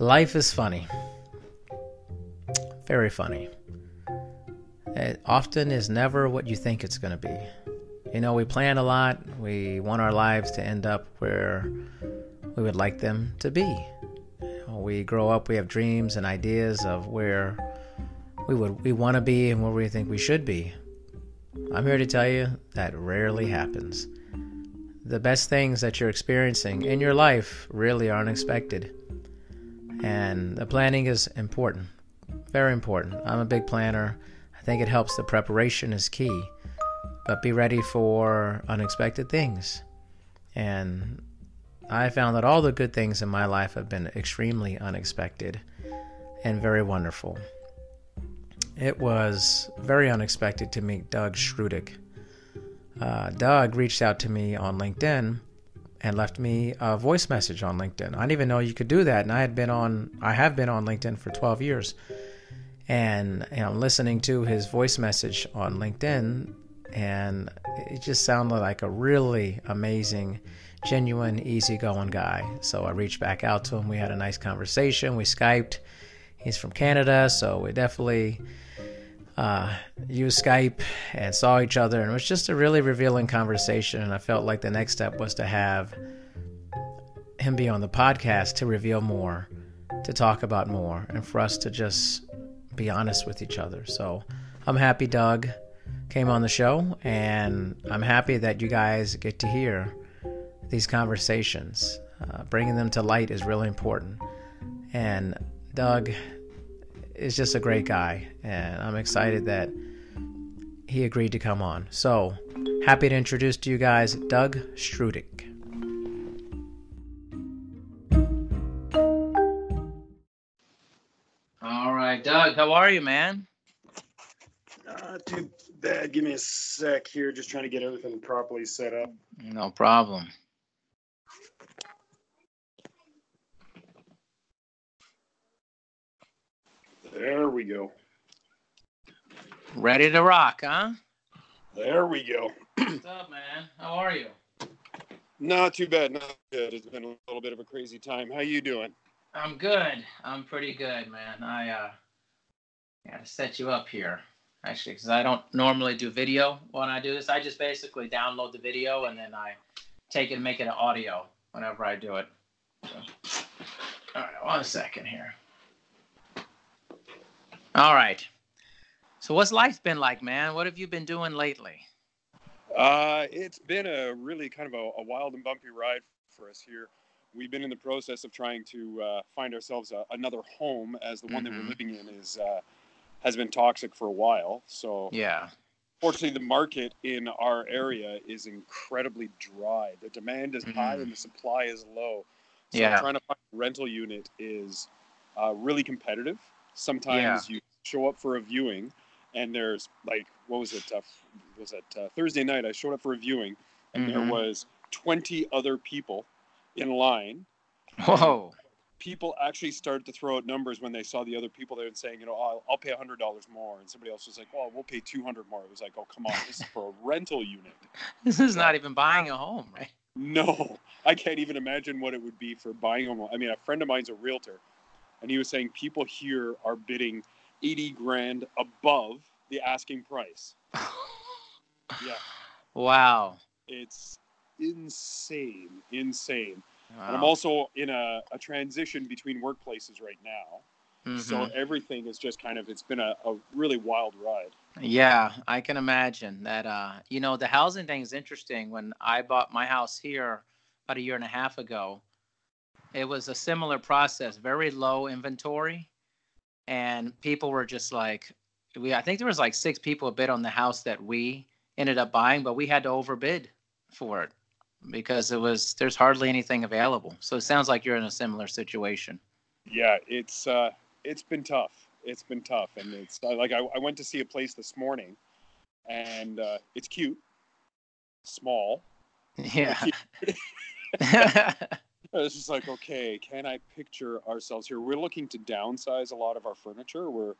Life is funny. Very funny. It often is never what you think it's going to be. You know, we plan a lot. We want our lives to end up where we would like them to be. We grow up, we have dreams and ideas of where we would we want to be and where we think we should be. I'm here to tell you that rarely happens. The best things that you're experiencing in your life really are unexpected. And the planning is important. Very important. I'm a big planner. I think it helps the preparation is key. But be ready for unexpected things. And I found that all the good things in my life have been extremely unexpected and very wonderful. It was very unexpected to meet Doug Schrudick. Uh, Doug reached out to me on LinkedIn and left me a voice message on LinkedIn. I didn't even know you could do that, and I had been on I have been on LinkedIn for 12 years. And you know, listening to his voice message on LinkedIn and it just sounded like a really amazing, genuine, easygoing guy. So I reached back out to him. We had a nice conversation. We Skyped. He's from Canada, so we definitely uh, used Skype and saw each other, and it was just a really revealing conversation. And I felt like the next step was to have him be on the podcast to reveal more, to talk about more, and for us to just be honest with each other. So I'm happy Doug came on the show, and I'm happy that you guys get to hear these conversations. Uh, bringing them to light is really important. And Doug is just a great guy, and I'm excited that he agreed to come on. So, happy to introduce to you guys Doug Strudick. All right, Doug, how are you, man? Not too bad. Give me a sec here. Just trying to get everything properly set up. No problem. There we go. Ready to rock, huh? There we go. What's up, man? How are you? Not too bad. Not good. It's been a little bit of a crazy time. How you doing? I'm good. I'm pretty good, man. I uh gotta set you up here, actually, because I don't normally do video when I do this. I just basically download the video and then I take it and make it an audio whenever I do it. So, all right, one second here. All right. So, what's life been like, man? What have you been doing lately? Uh, it's been a really kind of a, a wild and bumpy ride for us here. We've been in the process of trying to uh, find ourselves a, another home, as the one that we're living in is uh, has been toxic for a while. So, Yeah. fortunately, the market in our area is incredibly dry. The demand is high Mhm. and the supply is low. So Yeah. trying to find a rental unit is uh, really competitive. Sometimes you show up for a viewing, and there's like what was it? Uh, was it uh, Thursday night? I showed up for a viewing, and Mhm. there was 20 other people in line. Whoa. People actually started to throw out numbers when they saw the other people there and saying, you know, I'll, I'll pay hundred dollars more, and somebody else was like, well, we'll pay 200 more. It was like, oh, come on, this is for a rental unit. This is not even buying a home, right? No, I can't even imagine what it would be for buying a home. I mean, a friend of mine's a realtor, and he was saying people here are bidding 80 grand above the asking price. Yeah, wow. it's insane, insane. And I'm also in a, a transition between workplaces right now. So Mhm. everything is just kind of, it's been a, a really wild ride. Yeah, I can imagine that. Uh, you know, the housing thing is interesting. When I bought my house here about a year and a half ago, it was a similar process, very low inventory, and people were just like, we. I think there was like six people bid on the house that we ended up buying, but we had to overbid for it because it was there's hardly anything available. So it sounds like you're in a similar situation. Yeah, it's uh, it's been tough. It's been tough, and it's like I, I went to see a place this morning, and uh, it's cute, small. Yeah. It's just like, okay, can I picture ourselves here? We're looking to downsize a lot of our furniture. We're, uh,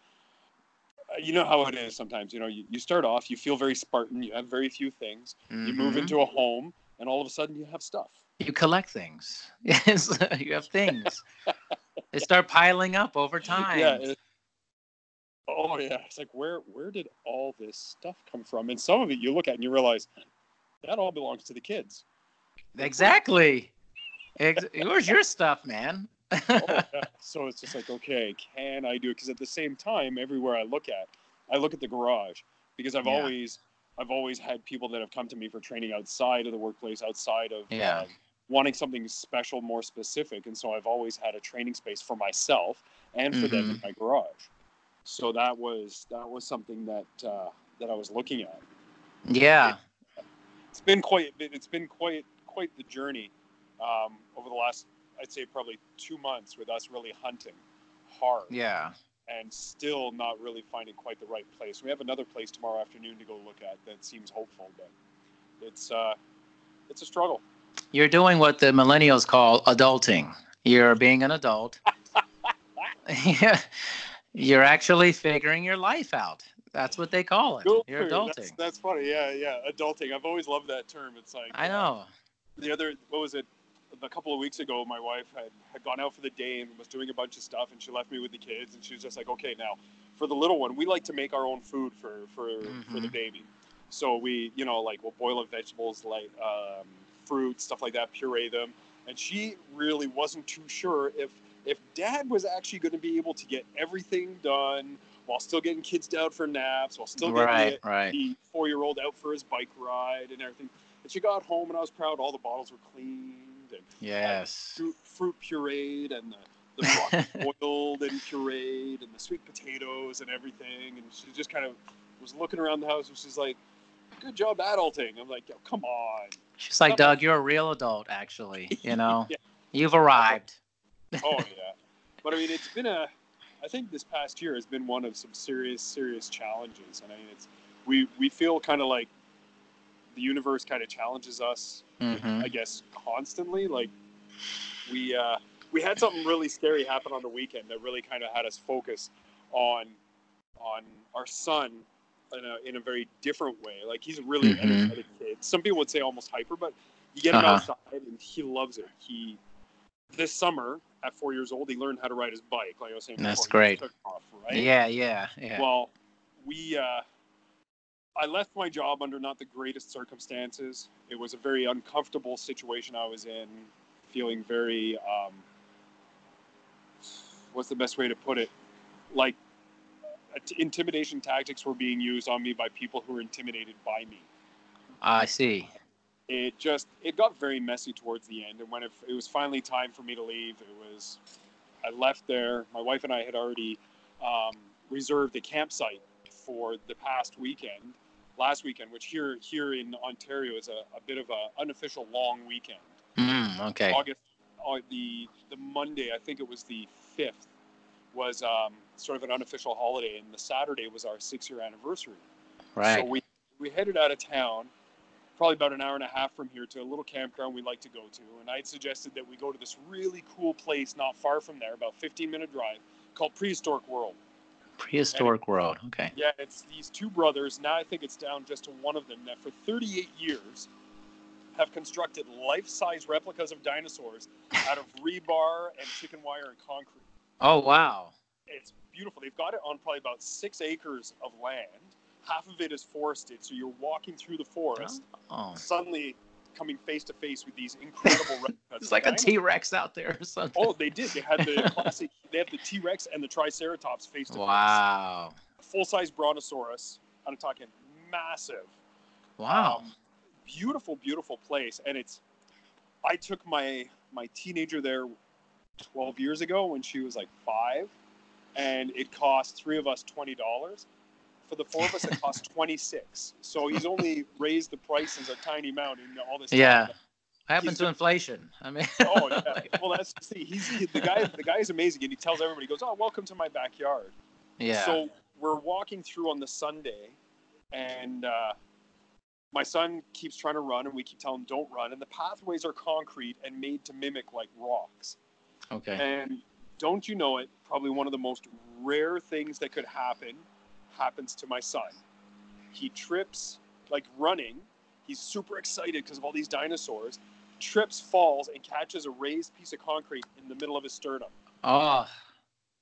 you know how it is sometimes. You know, you, you start off, you feel very Spartan. You have very few things. You move Mhm. into a home, and all of a sudden you have stuff. You collect things. Yes, you have things. they start piling up over time. Yeah. it- oh yeah. It's like where where did all this stuff come from? And some of it you look at and you realize that all belongs to the kids. Exactly. Where's your stuff, man? oh, yeah. So it's just like, okay, can I do it? Because at the same time, everywhere I look at, I look at the garage because I've Yeah. always, I've always had people that have come to me for training outside of the workplace, outside of Yeah. um, wanting something special, more specific, and so I've always had a training space for myself and for them in Mm-hmm. my garage. So that was that was something that uh, that I was looking at. yeah. It's been quite it's been quite quite the journey um, over the last I'd say probably two months with us really hunting hard Yeah. and still not really finding quite the right place. We have another place tomorrow afternoon to go look at that seems hopeful, but it's uh, it's a struggle. You're doing what the millennials call adulting. You're being an adult. Yeah. You're actually figuring your life out. That's what they call it. You're adulting. that's funny. Yeah, yeah, adulting. I've always loved that term. It's like I know. the other what was it a couple of weeks ago my wife had, had gone out for the day and was doing a bunch of stuff and she left me with the kids and she was just like okay now for the little one we like to make our own food for for for the Mhm. baby so we you know like we'll boil up vegetables like um, fruit stuff like that puree them and she really wasn't too sure if if dad was actually going to be able to get everything done while still getting kids down for naps while still getting Right, the, right. the four-year-old out for his bike ride and everything. And she got home, and I was proud. All the bottles were cleaned and uh, Yes. fruit, fruit pureed, and the, the boiled and pureed, and the sweet potatoes and everything. And she just kind of was looking around the house, and she's like, "Good job adulting." I'm like, "Yo, come on." She's like, Doug, you're a real adult, actually. You know, Yeah. you've arrived. Oh, oh yeah, but I mean, it's been a. I think this past year has been one of some serious, serious challenges, and I mean, it's we we feel kind of like the universe kind of challenges us hmm I guess constantly. Like we uh, we had something really scary happen on the weekend that really kind of had us focus on on our son in a, in a very different way. Like he's a really Mhm. energetic kid. Some people would say almost hyper, but you get him Uh-huh. outside and he loves it. He this summer at four years old he learned how to ride his bike. Like I was saying, That's before, he great. took off, right? Yeah, yeah, yeah. Well, we uh, I left my job under not the greatest circumstances. It was a very uncomfortable situation I was in, feeling very um, what's the best way to put it? Like intimidation tactics were being used on me by people who were intimidated by me. I see. It just it got very messy towards the end, and when it, it was finally time for me to leave, it was I left there. My wife and I had already um, reserved a campsite for the past weekend, last weekend, which here here in Ontario is a, a bit of an unofficial long weekend. Mm, okay. August, uh, the the Monday, I think it was the fifth, was um, sort of an unofficial holiday, and the Saturday was our six year anniversary. Right. So we we headed out of town, probably about an hour and a half from here to a little campground we like to go to, and I'd suggested that we go to this really cool place not far from there, about 15 minute drive, called Prehistoric World. Prehistoric world. Okay. Yeah, it's these two brothers. Now I think it's down just to one of them that for 38 years have constructed life-size replicas of dinosaurs out of rebar and chicken wire and concrete. Oh wow. It's beautiful. They've got it on probably about six acres of land. Half of it is forested, so you're walking through the forest, Oh. suddenly coming face to face with these incredible. It's like a T Rex out there or something. Oh, they did. They had the classic. They have the T Rex and the Triceratops face to face. Wow. Full size Brontosaurus. I'm talking massive. Wow. Um, beautiful, beautiful place. And it's, I took my my teenager there 12 years ago when she was like five, and it cost three of us twenty dollars. For the four of us, it cost 26. So he's only raised the prices a tiny amount in all this. yeah. What happened he's to inflation? I mean. Oh yeah. Well, that's see, he's he, the guy. The guy is amazing, and he tells everybody, he goes, "Oh, welcome to my backyard." yeah. So we're walking through on the Sunday, and uh, my son keeps trying to run, and we keep telling him don't run. And the pathways are concrete and made to mimic like rocks. okay. And don't you know it? Probably one of the most rare things that could happen happens to my son. He trips like running. He's super excited because of all these dinosaurs. Trips, falls, and catches a raised piece of concrete in the middle of his sternum. Oh,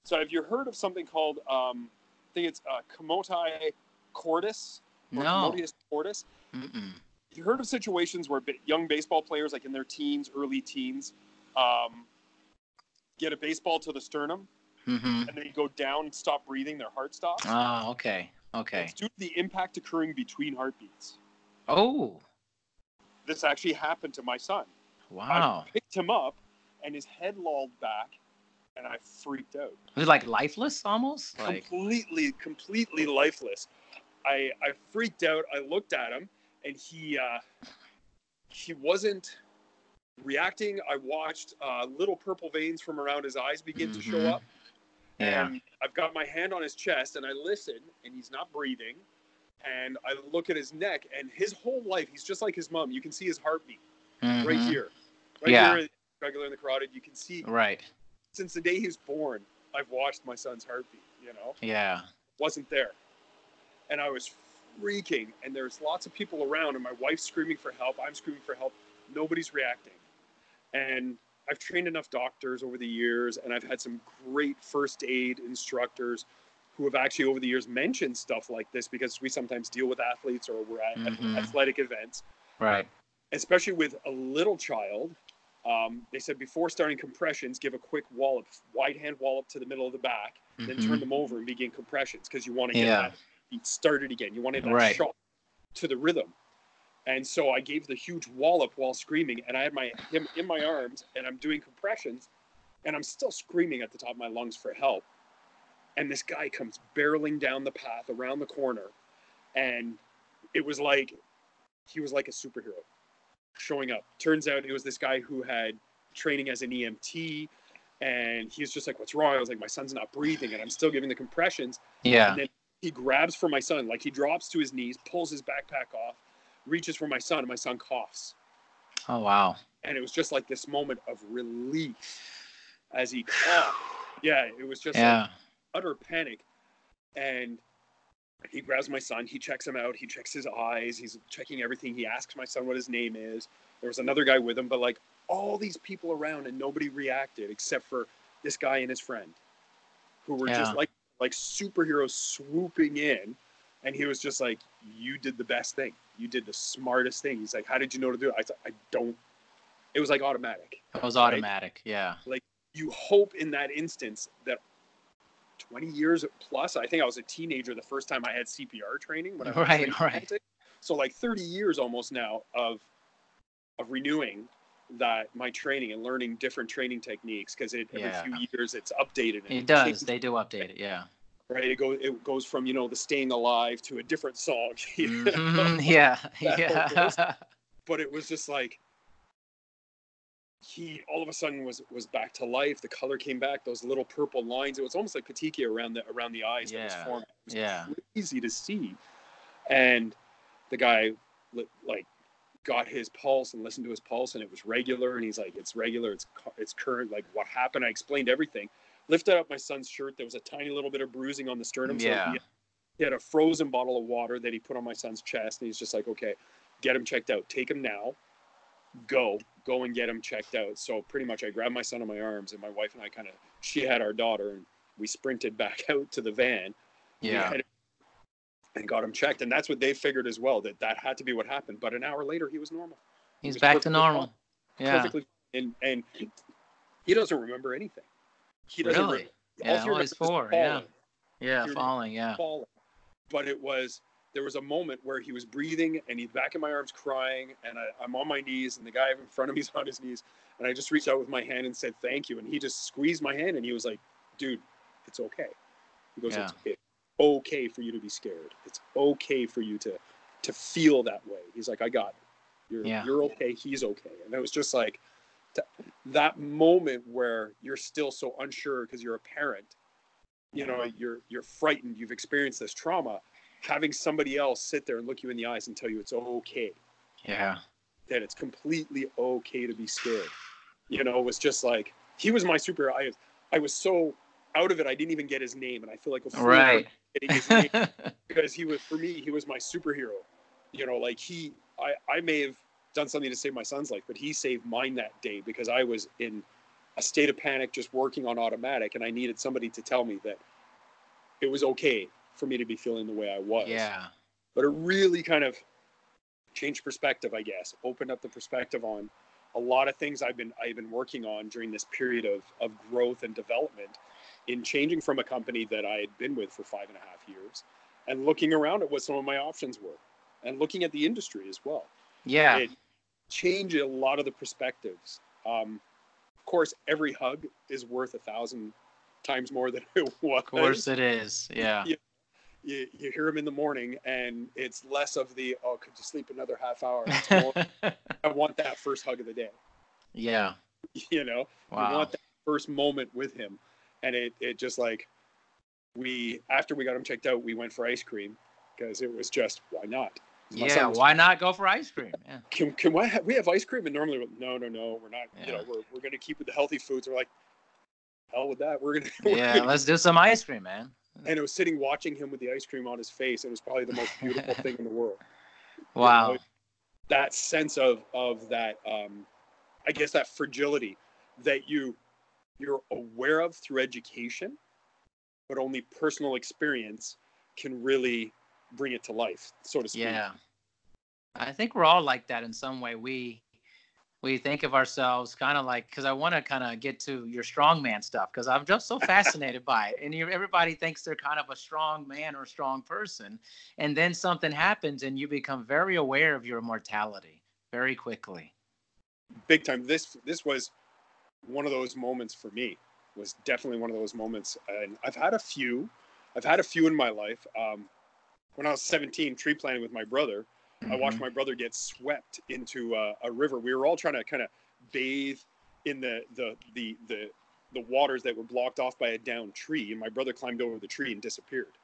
So have you heard of something called um, I think it's uh, Komotai cordis or no. Commotio cordis? Mm-mm. You heard of situations where young baseball players, like in their teens, early teens, um, get a baseball to the sternum Mm-hmm. and they go down, stop breathing, their heart stops. Oh, okay. Okay. It's due to the impact occurring between heartbeats. Oh, This actually happened to my son. wow. I picked him up, and his head lolled back, and I freaked out. Was it like lifeless almost? Like, completely, completely lifeless. I I freaked out. I looked at him, and he uh, he wasn't reacting. I watched uh, little purple veins from around his eyes begin to show Mhm. up. Yeah. And I've got my hand on his chest, and I listen, and he's not breathing. And I look at his neck, and his whole life, he's just like his mom. You can see his heartbeat right Mhm. here, right Yeah. here, regular in the carotid. You can see Right. since the day he was born. I've watched my son's heartbeat. You know, Yeah. wasn't there, and I was freaking. And there's lots of people around, and my wife's screaming for help. I'm screaming for help. Nobody's reacting, and I've trained enough doctors over the years, and I've had some great first aid instructors who have actually over the years mentioned stuff like this because we sometimes deal with athletes or we're at Mhm. athletic events, Right. especially with a little child. Um, they said before starting compressions, give a quick wallop, wide hand wallop to the middle of the back, then Mhm. turn them over and begin compressions because you want to get Yeah. that started again. You want to that Right. shot to the rhythm. And so I gave the huge wallop while screaming, and I had my him in my arms, and I'm doing compressions, and I'm still screaming at the top of my lungs for help. And this guy comes barreling down the path around the corner, and it was like he was like a superhero showing up. Turns out it was this guy who had training as an EMT, and he's just like, "What's wrong?" I was like, "My son's not breathing," and I'm still giving the compressions Yeah. and then he grabs for my son, like he drops to his knees, pulls his backpack off, reaches for my son, and my son coughs. Oh, wow. And it was just like this moment of relief as he coughed. Yeah, it was just Yeah. like utter panic. And he grabs my son, he checks him out, he checks his eyes, he's checking everything. He asks my son what his name is. There was another guy with him, but like all these people around and nobody reacted except for this guy and his friend who were Yeah. just like like superheroes swooping in and he was just like you did the best thing you did the smartest thing he's like how did you know to do it i said i don't it was like automatic It was Right? automatic. Yeah. Like you hope in that instance that 20 years plus i think i was a teenager the first time i had cpr training when I was Right, right. so like 30 years almost now of of renewing that my training and learning different training techniques because it every Yeah. few years it's updated and It does. They do update it. Yeah. Right it goes it goes from you know the staying alive to a different song? Mhm. Yeah. Yeah. but it was just like he all of a sudden was was back to life the color came back those little purple lines it was almost like petechia around the around the eyes that was Yeah. forming it was Yeah. easy to see and the guy like got his pulse and listened to his pulse and it was regular and he's like it's regular it's it's current like what happened i explained everything lifted up my son's shirt there was a tiny little bit of bruising on the sternum. So Yeah. he, he had a frozen bottle of water that he put on my son's chest. And he's just like okay get him checked out. Take him now. Go go and get him checked out. So pretty much i grabbed my son in my arms and my wife and i kind of she had our daughter and we sprinted back out to the van. Yeah. and got him checked. And that's what they figured as well that that had to be what happened. But an hour later he was normal. He's was back to normal. Yeah. perfectly and and he doesn't remember anything he doesn't Really? re- Yeah. All remembers is. Yeah. Yeah. Falling. Yeah. falling. But it was there was a moment where he was breathing and he's back in my arms crying and I, I'm on my knees and the guy in front of me is on his knees and I just reached out with my hand and said thank you and he just squeezed my hand and he was like, dude, it's okay. He goes, it's, it's okay for you to be scared. It's okay for you to to feel that way. He's like, I got it. You're Yeah. you're okay. He's okay. And it was just like that moment where you're still so unsure because you're a parent you know uh-huh. you're you're frightened you've experienced this trauma having somebody else sit there and look you in the eyes and tell you it's okay Yeah. that it's completely okay to be scared you know it was just like he was my superhero i i was so out of it i didn't even get his name and i feel like a fool Right. getting his name because he was for me he was my superhero you know like he i i may have done something to save my son's life but he saved mine that day because i was in a state of panic just working on automatic and I needed somebody to tell me that it was okay for me to be feeling the way I was. Yeah. But it really kind of changed perspective, I guess, opened up the perspective on a lot of things I've been I've been working on during this period of, of growth and development in changing from a company that I had been with for five and a half years and looking around at what some of my options were and looking at the industry as well. Yeah. It changed a lot of the perspectives. Um, of course, every hug is worth a thousand times more than it was. Of course it is. Yeah. Yeah. You, you hear them in the morning, and it's less of the oh, could you sleep another half hour? More, I want that first hug of the day. yeah. You know, you want that first moment with him, and it it just like we after we got him checked out, we went for ice cream because it was just why not? Yeah. Why not go for ice cream? Yeah. can, can we, have, we have ice cream? And normally, we're, no, no, no, we're not. You know, we're, we're going to keep with the healthy foods. We're like, hell with that. We're going to. Yeah. Let's do some ice cream, man. And it was sitting watching him with the ice cream on his face. It was probably the most beautiful thing in the world. You Wow. know, that sense of of that, um, I guess that fragility that you you're aware of through education, but only personal experience can really bring it to life, so to speak. Yeah. I think we're all like that in some way. We we think of ourselves kind of like because I want to kind of get to your strongman stuff because I'm just so fascinated by it. And you, everybody thinks they're kind of a strong man or a strong person, and then something happens and you become very aware of your mortality very quickly. big time. This this was one of those moments for me. Was definitely one of those moments, and I've had a few. I've had a few in my life. Um, when I was 17, tree planting with my brother, I watched Mhm. my brother get swept into a, a river. We were all trying to kind of bathe in the, the the the the waters that were blocked off by a downed tree, and my brother climbed over the tree and disappeared.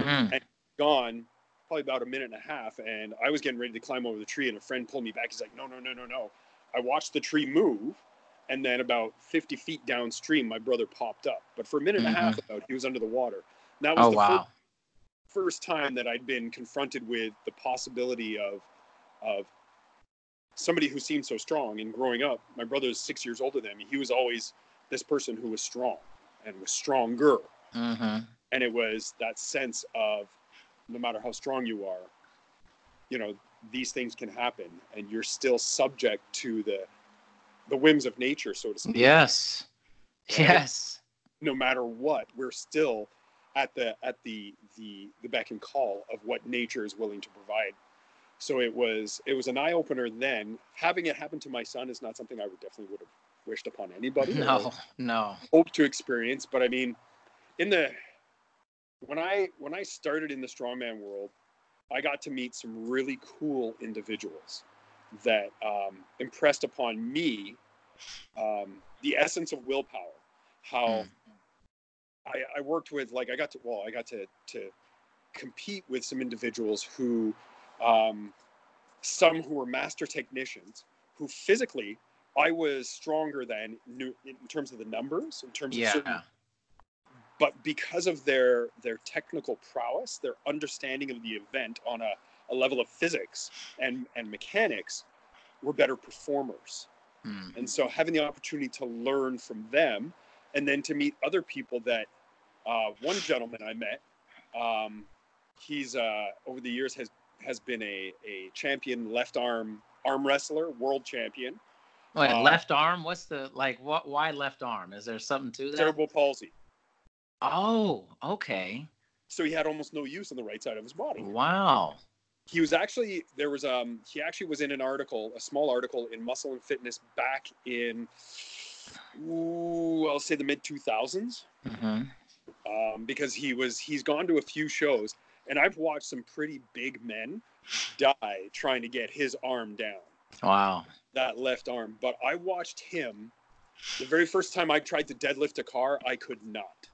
Mm. Gone, probably about a minute and a half, and I was getting ready to climb over the tree, and a friend pulled me back. He's like, "No, no, no, no, no." I watched the tree move, and then about 50 feet downstream, my brother popped up. But for a minute and a half, about he was under the water. And that was Oh the wow. first first time that I'd been confronted with the possibility of of somebody who seemed so strong. And growing up, my brother's six years older than me. He was always this person who was strong and was stronger. hmm And it was that sense of no matter how strong you are, you know, these things can happen and you're still subject to the the whims of nature, so to speak. Yes. Right? Yes. no matter what, we're still at the at the the the beck and call of what nature is willing to provide. So it was it was an eye opener then. Having it happen to my son is not something I would definitely would have wished upon anybody. No. No. Hope to experience, but I mean, in the when I when I started in the strongman world, I got to meet some really cool individuals that um, impressed upon me um, the essence of willpower. How Mm. I, I worked with like I got to well I got to to compete with some individuals who um, some who were master technicians who physically I was stronger than in terms of the numbers in terms of Yeah. certain but because of their their technical prowess their understanding of the event on a, a level of physics and and mechanics were better performers Mm. and so having the opportunity to learn from them and then to meet other people that uh, one gentleman i met um, he's uh, over the years has has been a, a champion left arm arm wrestler world champion Wait, Uh, left arm? What's the like? What? Why left arm? Is there something to that? cerebral palsy Oh, okay. so he had almost no use on the right side of his body Wow. he was actually there was um he actually was in an article a small article in muscle and fitness back in ooh, i'll say the mid 2000s hmm um, because he was he's gone to a few shows and i've watched some pretty big men die trying to get his arm down Wow. that left arm but i watched him the very first time i tried to deadlift a car i could not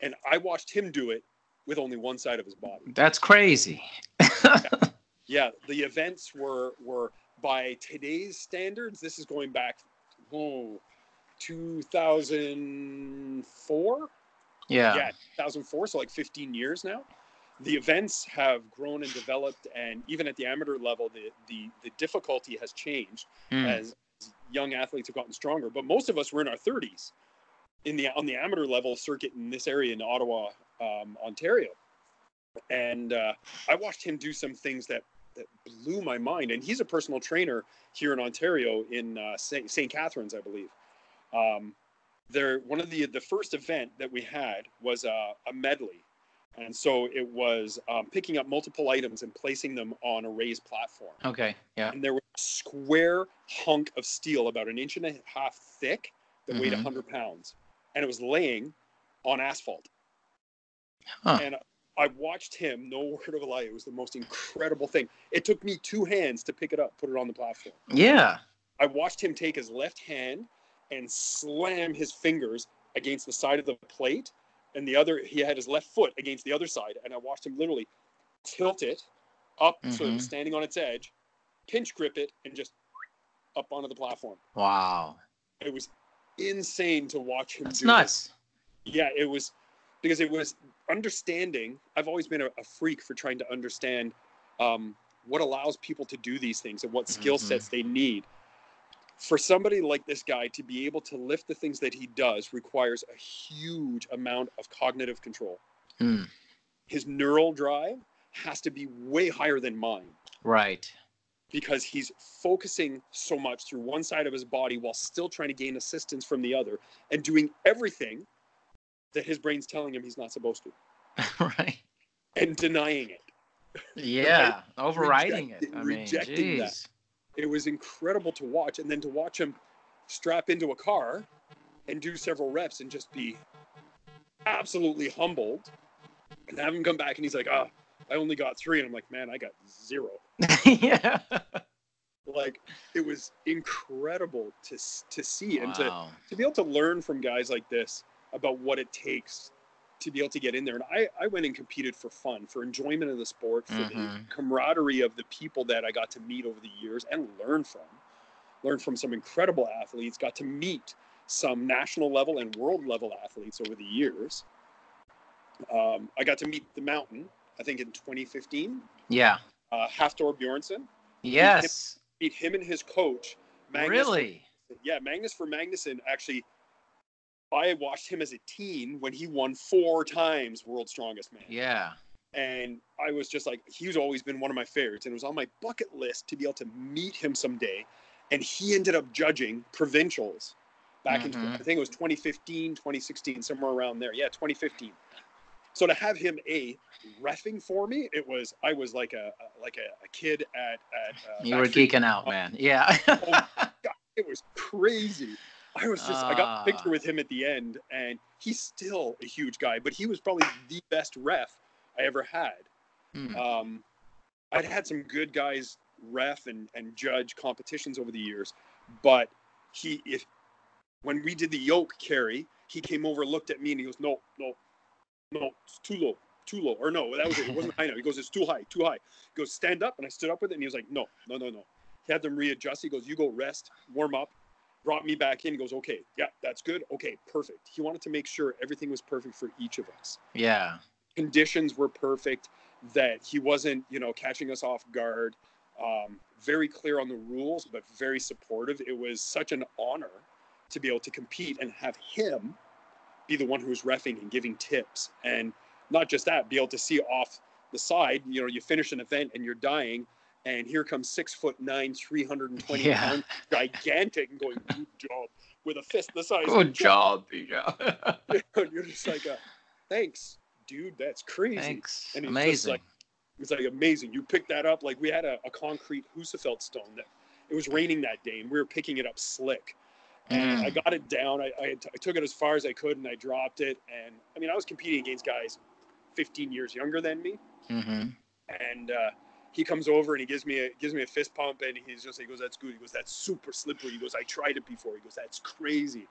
and i watched him do it with only one side of his body That's crazy. Yeah, the events were were by today's standards. This is going back, oh, 2004. Yeah. Yeah, 2004. So like 15 years now. The events have grown and developed, and even at the amateur level, the the, the difficulty has changed Mm. as young athletes have gotten stronger, but most of us were in our 30s in the on the amateur level circuit in this area in Ottawa, um, Ontario. And uh, I watched him do some things that that blew my mind. And he's a personal trainer here in Ontario in uh, St. Catharines, I believe. Um, there, one of the the first event that we had was a, a medley, and so it was um, picking up multiple items and placing them on a raised platform. Okay, yeah. And there was a square hunk of steel about an inch and a half thick that mm-hmm. weighed 100 pounds, and it was laying on asphalt. Huh. And I watched him, no word of a lie. It was the most incredible thing. It took me two hands to pick it up, put it on the platform. Yeah. I watched him take his left hand and slam his fingers against the side of the plate. And the other, he had his left foot against the other side. And I watched him literally tilt it up mm-hmm. so it was mm-hmm. standing on its edge, pinch grip it, and just up onto the platform. Wow. It was insane to watch him That's nuts. This. Yeah, it was because it was understanding. I've always been a, a freak for trying to understand um, what allows people to do these things and what skill mm-hmm. sets they need. For somebody like this guy to be able to lift the things that he does requires a huge amount of cognitive control. Mm. His neural drive has to be way higher than mine. Right. Because he's focusing so much through one side of his body while still trying to gain assistance from the other and doing everything that his brain's telling him he's not supposed to. right. And denying it. Yeah, overriding Reject, it. I rejecting mean, that. It was incredible to watch, and then to watch him strap into a car and do several reps and just be absolutely humbled, and have him come back and he's like, "Ah, oh, I only got three. and I'm like, "Man, I got zero. yeah. Like it was incredible to to see wow. and to to be able to learn from guys like this about what it takes to be able to get in there. And I, I went and competed for fun, for enjoyment of the sport, for mm-hmm. the camaraderie of the people that I got to meet over the years and learn from. Learn from some incredible athletes, got to meet some national level and world level athletes over the years. Um, I got to meet the mountain, I think in 2015. Yeah. Uh, Hafthor Bjornsson. Yes. Meet him, meet him and his coach. Magnus really? Yeah, Magnus Ver Magnusson actually I watched him as a teen when he won four times World's Strongest Man. Yeah. And I was just like, he's always been one of my favorites. And it was on my bucket list to be able to meet him someday. And he ended up judging provincials back mm-hmm. in, I think it was 2015, 2016, somewhere around there. Yeah, 2015. So to have him a refing for me, it was I was like a, like a, a kid at at. Uh, you were geeking out, man. Yeah. oh, God, it was crazy. I was just, uh, I got a picture with him at the end, and he's still a huge guy, but he was probably the best ref I ever had. Hmm. Um, I'd had some good guys ref and, and judge competitions over the years, but he, if when we did the yoke carry, he came over, looked at me, and he goes, "No, no, no, it's too low, too low." Or no, that was it. It wasn't high enough. He goes, "It's too high, too high." He goes, "Stand up," and I stood up with it, and he was like, "No, no, no, no." He had them readjust. He goes, "You go rest, warm up, brought me back in. He goes, okay, yeah, that's good. Okay, perfect. He wanted to make sure everything was perfect for each of us. Yeah. Conditions were perfect, that he wasn't, you know, catching us off guard. Um, very clear on the rules, but very supportive. It was such an honor to be able to compete and have him be the one who was refing and giving tips. And not just that, be able to see off the side, you know, you finish an event and you're dying and here comes six foot nine, 320 yeah. pounds, gigantic, and going, good job, with a fist the size good of job, yeah. You're just like, uh, thanks, dude, that's crazy. Thanks, and amazing. Like, it's like amazing. You picked that up like we had a, a concrete Husafell stone that it was raining that day, and we were picking it up slick. And mm. I got it down. I, I, I took it as far as I could, and I dropped it. And I mean, I was competing against guys 15 years younger than me. Mm-hmm. And uh, he comes over and he gives me a gives me a fist pump and he's just he goes that's good he goes that's super slippery he goes I tried it before he goes that's crazy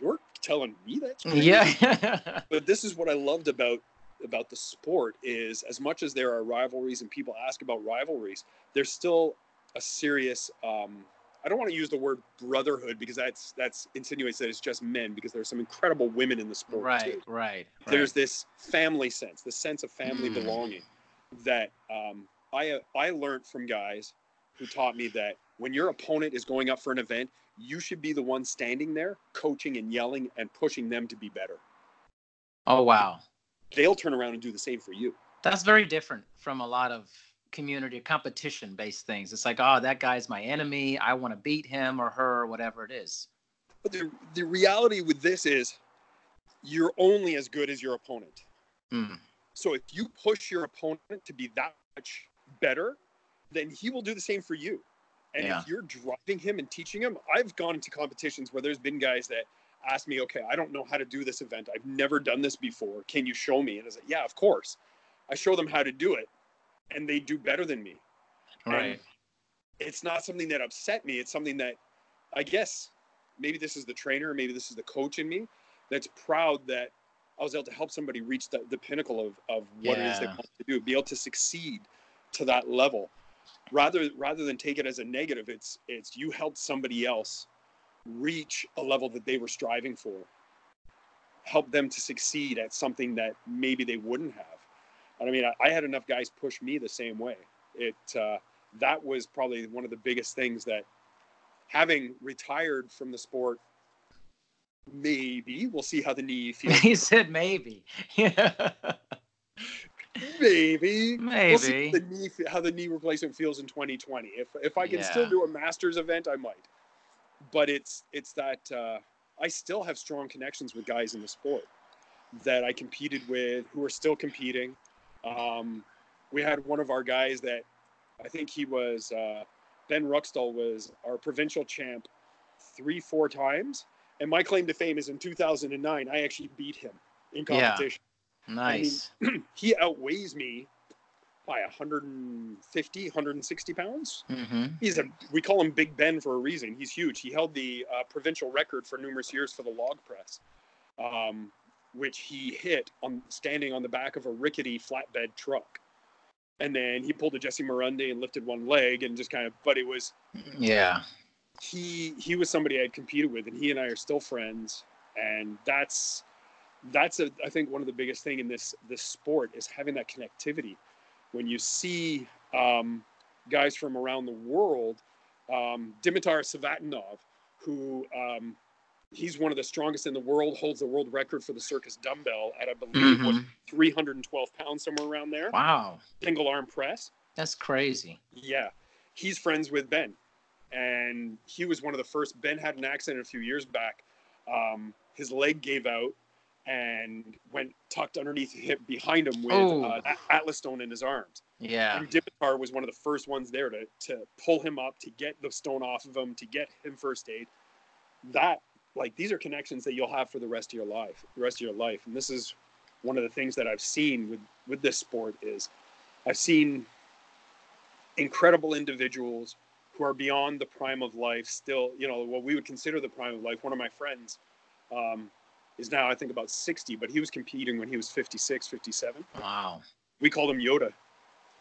you're telling me that's crazy? yeah but this is what I loved about about the sport is as much as there are rivalries and people ask about rivalries there's still a serious um, I don't want to use the word brotherhood because that's that's insinuates that it's just men because there's some incredible women in the sport right, too. Right, right. There's this family sense, the sense of family mm. belonging that um, I I learned from guys who taught me that when your opponent is going up for an event, you should be the one standing there, coaching and yelling and pushing them to be better. Oh wow. They'll turn around and do the same for you. That's very different from a lot of community competition based things. It's like, oh, that guy's my enemy. I want to beat him or her or whatever it is. But the, the reality with this is you're only as good as your opponent. Mm. So if you push your opponent to be that much better, then he will do the same for you. And Yeah. if you're driving him and teaching him, I've gone into competitions where there's been guys that ask me, okay, I don't know how to do this event. I've never done this before. Can you show me? And I was like, yeah, of course. I show them how to do it and they do better than me. Right. It's not something that upset me. It's something that I guess maybe this is the trainer, maybe this is the coach in me that's proud that I was able to help somebody reach the, the pinnacle of, of what it is they want to do, be able to succeed to that level. Rather rather than take it as a negative, it's it's you helped somebody else reach a level that they were striving for. Help them to succeed at something that maybe they wouldn't have. And I mean, I, I had enough guys push me the same way. It uh, that was probably one of the biggest things that having retired from the sport maybe we'll see how the knee feels he said maybe. Yeah. Maybe. We'll see Maybe. how the knee how the knee replacement feels in 2020 if if i can still do a masters event i might. But it's it's that uh, i still have strong connections with guys in the sport that i competed with who are still competing. Um, we had one of our guys that i think he was uh, ben ruxtall was our provincial champ three four times. And my claim to fame is in 2009 i actually beat him in Yeah. competition Nice. he outweighs me by 150 160 pounds hmm he's a we call him big ben for a reason he's huge he held the uh, provincial record for numerous years for the log press um, which he hit on standing on the back of a rickety flatbed truck and then he pulled a jesse Marunde and lifted one leg and just kind of but it was Yeah. he he was somebody I'd competed with, and he and I are still friends. And that's that's a I think one of the biggest thing in this this sport is having that connectivity. When you see um, guys from around the world, um, Dimitar Savatinov, who um, he's one of the strongest in the world, holds the world record for the circus dumbbell at I believe what, Mhm. 312 pounds somewhere around there, Wow. single arm press. That's crazy. Yeah, he's friends with Ben, and he was one of the first. Ben had an accident a few years back. Um, his leg gave out and went tucked underneath him behind him with Oh. uh, Atlas stone in his arms. Yeah. And Dimitar was one of the first ones there to to pull him up, to get the stone off of him, to get him first aid. That like these are connections that you'll have for the rest of your life, the rest of your life. And this is one of the things that I've seen with with this sport is I've seen incredible individuals who are beyond the prime of life still you know what we would consider the prime of life one of my friends um, is now i think about 60 but he was competing when he was 56 57 Wow. we called him yoda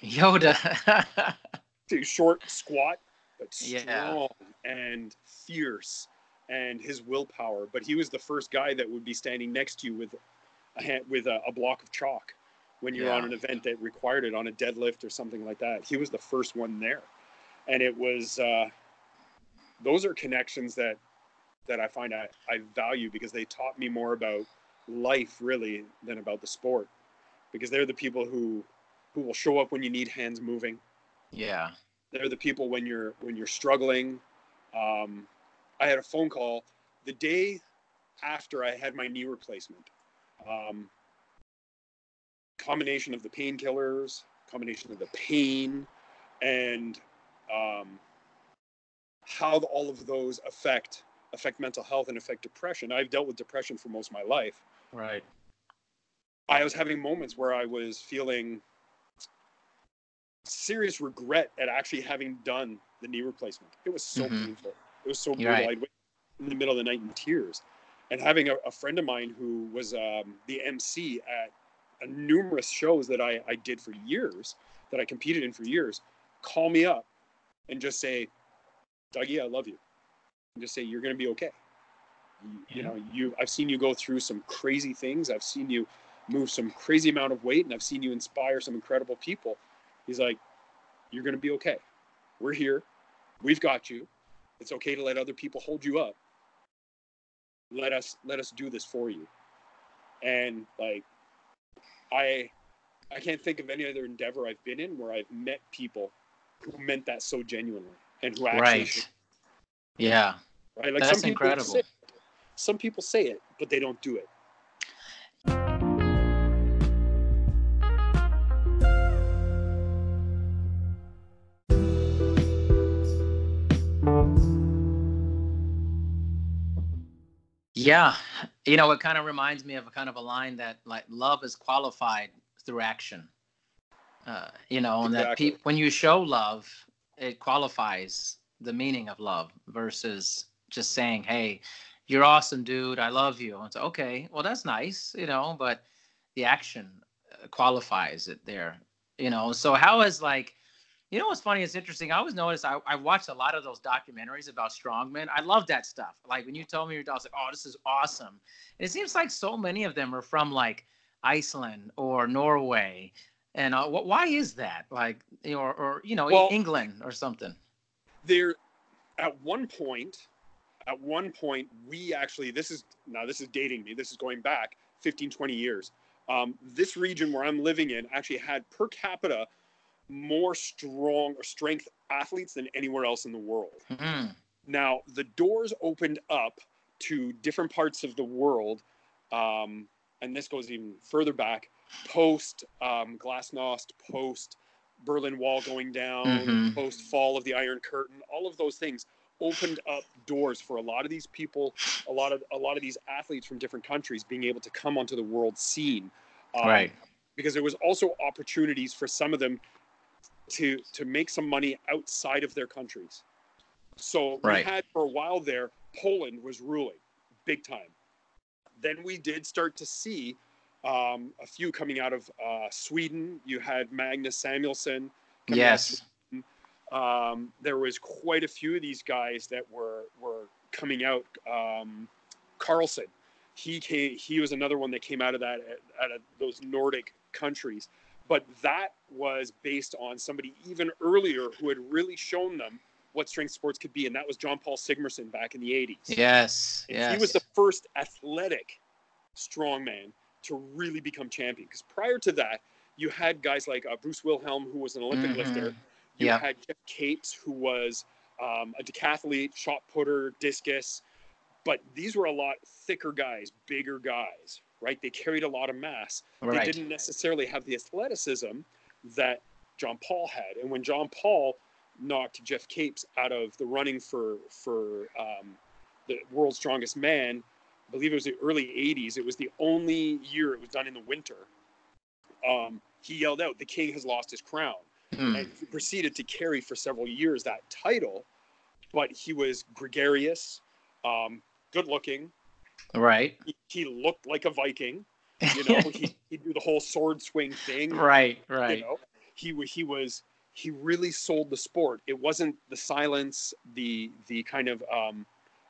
Yoda. He's short squat but Yeah. strong and fierce and his willpower but he was the first guy that would be standing next to you with a hand, with a, a block of chalk when you're on an event that required it on a deadlift or something like that he was the first one there and it was uh, those are connections that that i find I, I value because they taught me more about life really than about the sport. Because they're the people who who will show up when you need hands moving. Yeah. they're the people when you're when you're struggling. Um, i had a phone call the day after i had my knee replacement. Um, combination of the painkillers combination of the pain and um, how all of those affect affect mental health and affect depression i've dealt with depression for most of my life Right. I was having moments where I was feeling serious regret at actually having done the knee replacement. It was so Mhm. painful. It was so brutal. right. I'd wake up in the middle of the night in tears. And having a, a friend of mine who was um, the MC at a numerous shows that I, I did for years, that I competed in for years, call me up and just say, Dougie, I love you. And just say, you're going to be okay. You, you know, you, I've seen you go through some crazy things. I've seen you move some crazy amount of weight and I've seen you inspire some incredible people. He's like, you're going to be okay. We're here. We've got you. It's okay to let other people hold you up. Let us let us do this for you. And like I I can't think of any other endeavor I've been in where I've met people who meant that so genuinely and who actually Right. Yeah. Right like That's some people incredible. say, some people say it but they don't do it Yeah. You know, it kind of reminds me of a kind of a line that like love is qualified through action. Uh, you know, and that pe- when you show love, it qualifies the meaning of love versus just saying, "Hey, you're awesome, dude. I love you." And it's okay. Well, that's nice, you know, but the action uh, qualifies it there. You know, so how is like you know what's funny? It's interesting. I always notice I, I watched a lot of those documentaries about strongmen. I love that stuff. Like when you told me your dad, I was like, oh, this is awesome. And it seems like so many of them are from like Iceland or Norway. And uh, wh- why is that? Like, or, or you know, Well- England or something. there at one point at one point we actually this is now this is dating me this is going back 15 20 years um, this region where i'm living in actually had per capita more strong or strength athletes than anywhere else in the world Mhm. now the doors opened up to different parts of the world um, and this goes even further back post um, glasnost post berlin wall going down Mhm. post fall of the iron curtain all of those things opened up doors for a lot of these people a lot of a lot of these athletes from different countries being able to come onto the world scene um, Right. because there was also opportunities for some of them to to make some money outside of their countries so Right. we had for a while there poland was ruling big time then we did start to see um, a few coming out of uh, sweden you had magnus out Yes. Um, there was quite a few of these guys that were were coming out. Um, Karlsen, he came. He was another one that came out of that out of those Nordic countries. But that was based on somebody even earlier who had really shown them what strength sports could be, and that was John Paul Sigmarsson back in the '80s. Yes. And Yes. He was the first athletic strongman to really become champion. Because prior to that, you had guys like uh, Bruce Wilhelm, who was an Olympic Mhm. lifter. You Yeah. had Geoff Capes, who was um, a decathlete, shot putter, discus. But these were a lot thicker guys, bigger guys, right? They carried a lot of mass. right. They didn't necessarily have the athleticism that John Paul had. And when John Paul knocked Geoff Capes out of the running for for um, the world's strongest man, I believe it was the early '80s. It was the only year it was done in the winter. Um, he yelled out, "The king has lost his crown." Hmm. and he proceeded to carry for several years that title. But he was gregarious, um, good looking. Right. He, he looked like a Viking. You know, he, he'd do the whole sword swing thing. right. right. You know, he he was he really sold the sport. It wasn't the silence, the the kind of um,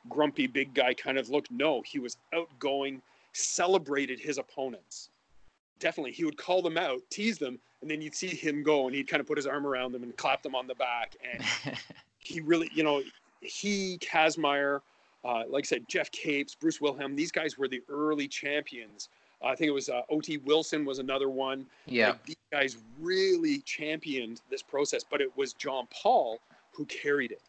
grumpy big guy kind of look. No, he was outgoing, celebrated his opponents. Definitely, he would call them out, tease them, and then you'd see him go, and he'd kind of put his arm around them and clap them on the back. And he really, you know, he, Kazmaier, uh, like I said, Geoff Capes, Bruce Wilhelm, these guys were the early champions. I think it was uh, O.D. Wilson was another one. yeah. Like, these guys really championed this process, but it was John Paul who carried it.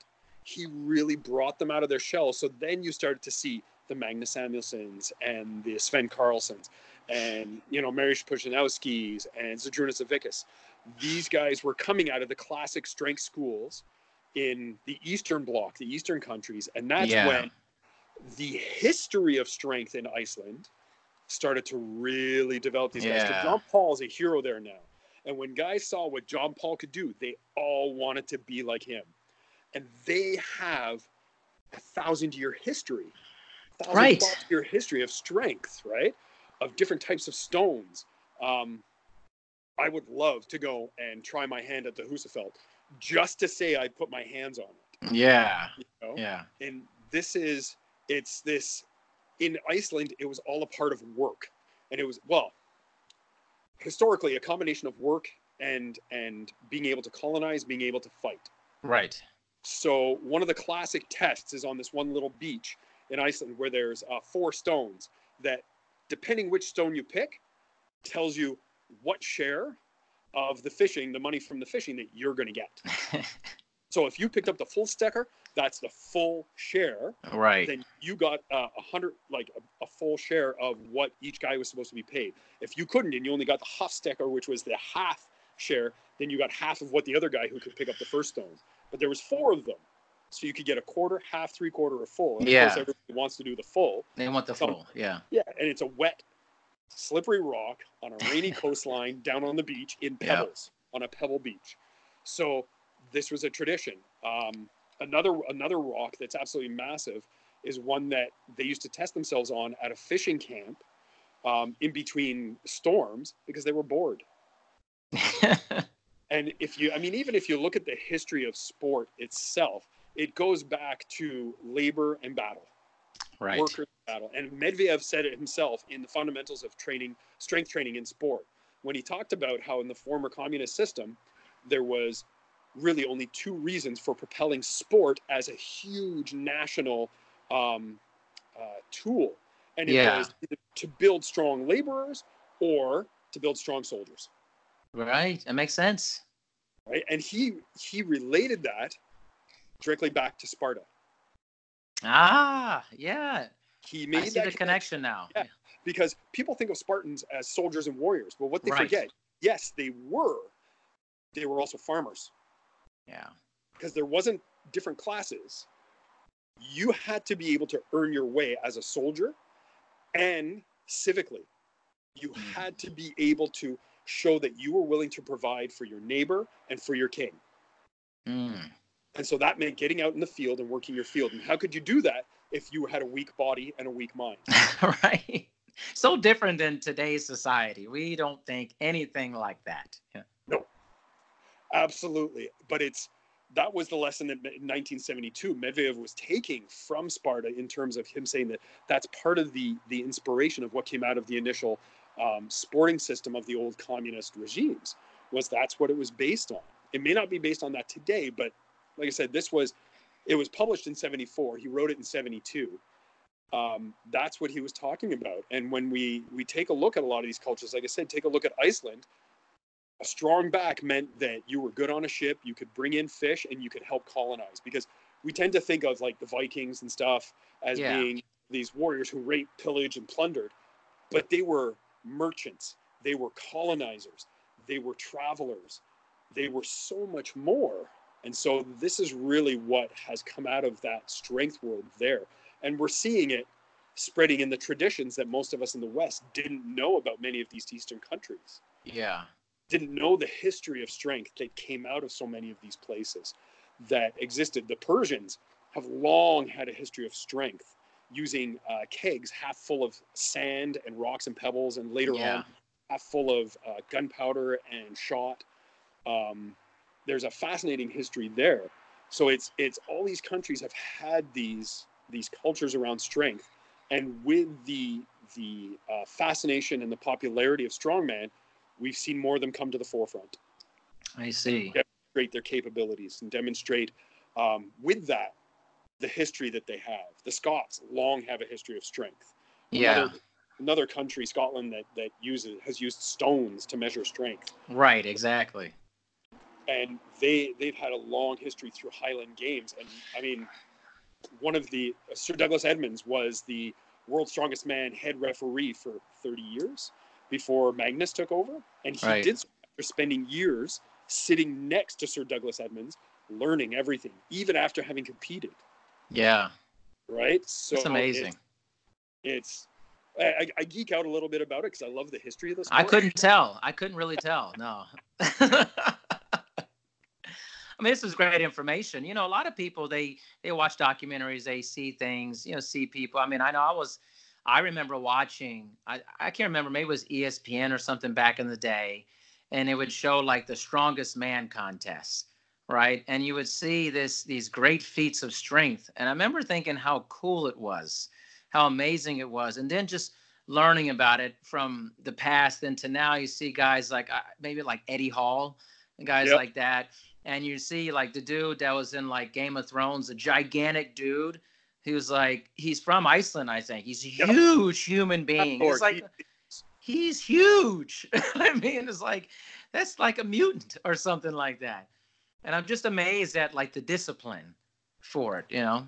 He really brought them out of their shell. So then you started to see the Magnus Samuelssons and the Svend Karlsens and, you know, Mariusz Pudzianowskis and Zydrunas Savickas. These guys were coming out of the classic strength schools in the Eastern Bloc, the Eastern countries. And that's Yeah. when the history of strength in Iceland started to really develop these guys. Yeah. John Paul is a hero there now. And when guys saw what John Paul could do, they all wanted to be like him. And they have a thousand year history, thousand Right. year history of strength, right? Of different types of stones. Um, I would love to go and try my hand at the Husafell just to say I put my hands on it. Yeah. You know? Yeah. and this is it's this in iceland it was all a part of work and it was well historically a combination of work and and being able to colonize being able to fight Right. So one of the classic tests is on this one little beach in Iceland where there's uh, four stones that, depending which stone you pick, tells you what share of the fishing, the money from the fishing that you're going to get. so if you picked up the full stecker, that's the full share. Right. Then you got uh, a hundred, like a, a, full share of what each guy was supposed to be paid. If you couldn't and you only got the half stecker, which was the half share, then you got half of what the other guy who could pick up the first stone. But there was four of them, so you could get a quarter, half, three quarter, or full. And yeah. Of course, everybody wants to do the full. They want the full. Yeah. Yeah, and it's a wet, slippery rock on a rainy coastline down on the beach in pebbles yeah. on a pebble beach. So this was a tradition. Um, another another rock that's absolutely massive is one that they used to test themselves on at a fishing camp um, in between storms because they were bored. and if you, I mean, even if you look at the history of sport itself, it goes back to labor and battle, right? Worker battle. And Medvedev said it himself in the fundamentals of training, strength training in sport, when he talked about how in the former communist system there was really only two reasons for propelling sport as a huge national um, uh, tool, and it yeah. was to build strong laborers or to build strong soldiers. Right, it makes sense. Right, and he he related that directly back to Sparta. Ah, yeah. He made I see the connection now. Yeah, because people think of Spartans as soldiers and warriors, but what they right. forget, yes, they were. They were also farmers. Yeah. Because there wasn't different classes. You had to be able to earn your way as a soldier and civically. You mm. had to be able to show that you were willing to provide for your neighbor and for your king. Mm. And so that meant getting out in the field and working your field. And how could you do that if you had a weak body and a weak mind? right. So different than today's society. We don't think anything like that. Yeah. No. Absolutely. But it's that was the lesson that in 1972 Medvedev was taking from Sparta in terms of him saying that that's part of the the inspiration of what came out of the initial um, sporting system of the old communist regimes was that's what it was based on. It may not be based on that today, but like I said, this was it was published in 74. He wrote it in 72. Um, that's what he was talking about. And when we we take a look at a lot of these cultures, like I said, take a look at Iceland a strong back meant that you were good on a ship, you could bring in fish, and you could help colonize. Because we tend to think of like the Vikings and stuff as yeah. being these warriors who raped, pillaged, and plundered, but they were merchants, they were colonizers, they were travelers, they were so much more. And so this is really what has come out of that strength world there. And we're seeing it spreading in the traditions that most of us in the West didn't know about many of these Eastern countries. Yeah didn't know the history of strength that came out of so many of these places that existed. The Persians have long had a history of strength using uh, kegs half full of sand and rocks and pebbles, and later yeah. on, half full of uh, gunpowder and shot. Um, there's a fascinating history there. So it's it's all these countries have had these these cultures around strength, and with the the uh, fascination and the popularity of strongman, we've seen more of them come to the forefront. I see. Demonstrate their capabilities and demonstrate um, with that the history that they have. The Scots long have a history of strength. Yeah. Another, another country, Scotland, that that uses has used stones to measure strength. Right. Exactly. And they they've had a long history through Highland Games, and I mean, one of the uh, Sir Douglas Edmunds was the world's strongest man head referee for 30 years before Magnus took over, and he right. did so after spending years sitting next to Sir Douglas Edmunds, learning everything, even after having competed. Yeah. Right. So it's amazing. It's, it's I, I, geek out a little bit about it because I love the history of this. I couldn't tell. I couldn't really tell. No. I mean, this is great information. You know, a lot of people they they watch documentaries, they see things, you know, see people. I mean, I know I was I remember watching, I, I can't remember, maybe it was ESPN or something back in the day, and it would show like the strongest man contests, right? And you would see this these great feats of strength. And I remember thinking how cool it was, how amazing it was. And then just learning about it from the past into now, you see guys like uh, maybe like Eddie Hall and guys yep. like that. And you see like the dude that was in like Game of Thrones, a gigantic dude. He was like, he's from Iceland, I think. He's a Yep. huge human being. It's like he's huge. I mean, it's like that's like a mutant or something like that. And I'm just amazed at like the discipline for it, you know.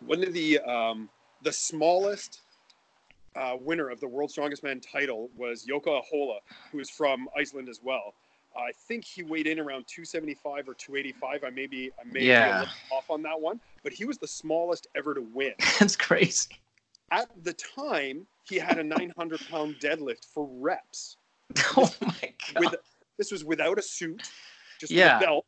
one of the um, the smallest uh, winner of the World's Strongest Man title was Jouko Ahola, who is from Iceland as well. I think he weighed in around 275 or 285. I may be I may be Yeah. a little off on that one, but he was the smallest ever to win. That's crazy. At the time, he had a 900 pound deadlift for reps. Oh my god. With this was without a suit, just Yeah. with a belt,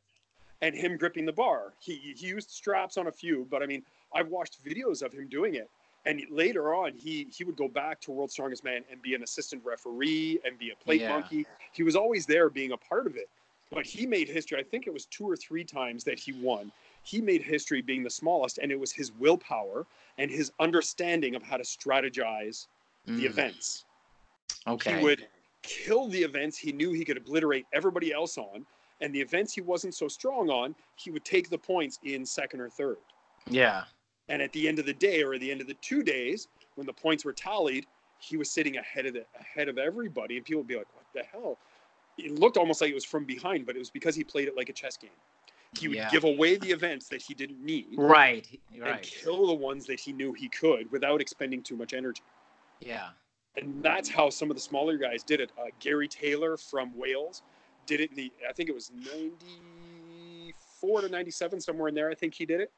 and him gripping the bar. He he used straps on a few, but I mean, I've watched videos of him doing it. And later on, he he would go back to World's Strongest Man and be an assistant referee and be a plate Yeah. monkey. He was always there, being a part of it. But he made history. I think it was two or three times that he won. He made history being the smallest, and it was his willpower and his understanding of how to strategize the Mm, events. Okay. He would kill the events he knew he could obliterate everybody else on, and the events he wasn't so strong on, he would take the points in second or third. yeah. And at the end of the day, or at the end of the two days, when the points were tallied, he was sitting ahead of the ahead of everybody, and people would be like, "What the hell?" It looked almost like it was from behind, but it was because he played it like a chess game. He would Yeah. give away the events that he didn't need Right. and Right. kill the ones that he knew he could without expending too much energy. Yeah. and that's how some of the smaller guys did it. Uh, Gary Taylor from Wales did it in the I think it was ninety four to ninety seven somewhere in there. I think he did it,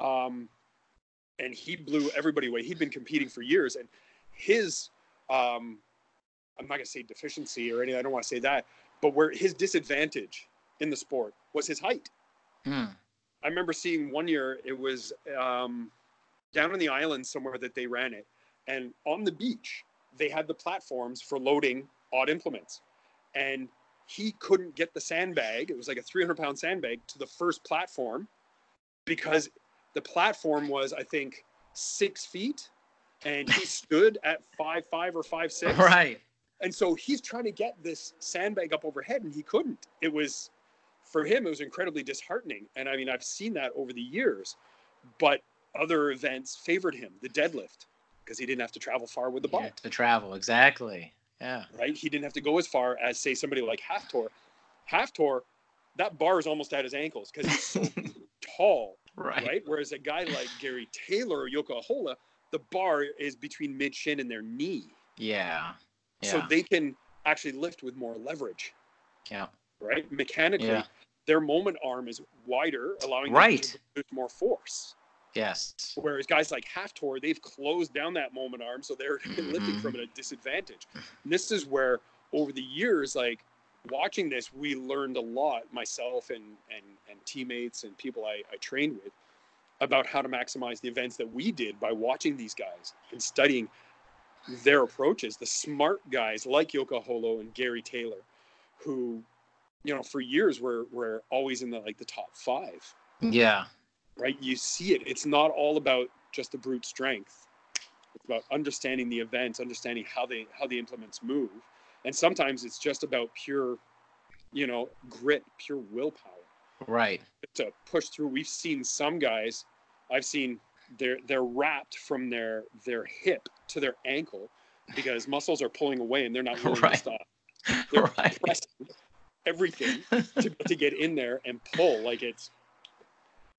um, and he blew everybody away. He'd been competing for years, and his um, I'm not gonna say deficiency or anything. I don't want to say that, but where his disadvantage in the sport was his height. Hmm. I remember seeing one year it was um, down on the island somewhere that they ran it, and on the beach they had the platforms for loading odd implements, and he couldn't get the sandbag. It was like a 300 pound sandbag to the first platform because the platform was I think six feet, and he stood at five five or five six. Right. And so he's trying to get this sandbag up overhead and he couldn't. It was for him it was incredibly disheartening. And I mean I've seen that over the years. But other events favored him, the deadlift, because he didn't have to travel far with the bar, Yeah, to travel. Exactly. Yeah. right? He didn't have to go as far as say somebody like Hafthor. Hafthor, that bar is almost at his ankles because he's so tall, Right. right? Whereas a guy like Gary Taylor or Jouko the bar is between mid shin and their knee. Yeah. Yeah. So they can actually lift with more leverage. yeah. right? Mechanically, Yeah. their moment arm is wider, allowing them Right. to produce more force. Yes. Whereas guys like Hafthor, they've closed down that moment arm, so they're lifting Mhm. from it at a disadvantage. And this is where, over the years, like watching this, we learned a lot, myself and and and teammates and people I, I trained with, about how to maximize the events that we did by watching these guys and studying their approaches. The smart guys like Jouko Ahola and Gary Taylor, who, you know, for years were were always in the like the top five mm-hmm. Yeah. right? You see it. It's not all about just the brute strength. It's about understanding the events, understanding how they how the implements move, and sometimes it's just about pure, you know, grit, pure willpower Right. to push through. We've seen some guys. I've seen they're they're wrapped from their their hip to their ankle because muscles are pulling away and they're not willing Right. to stop. They're right. pressing everything to, to get in there and pull. Like it's,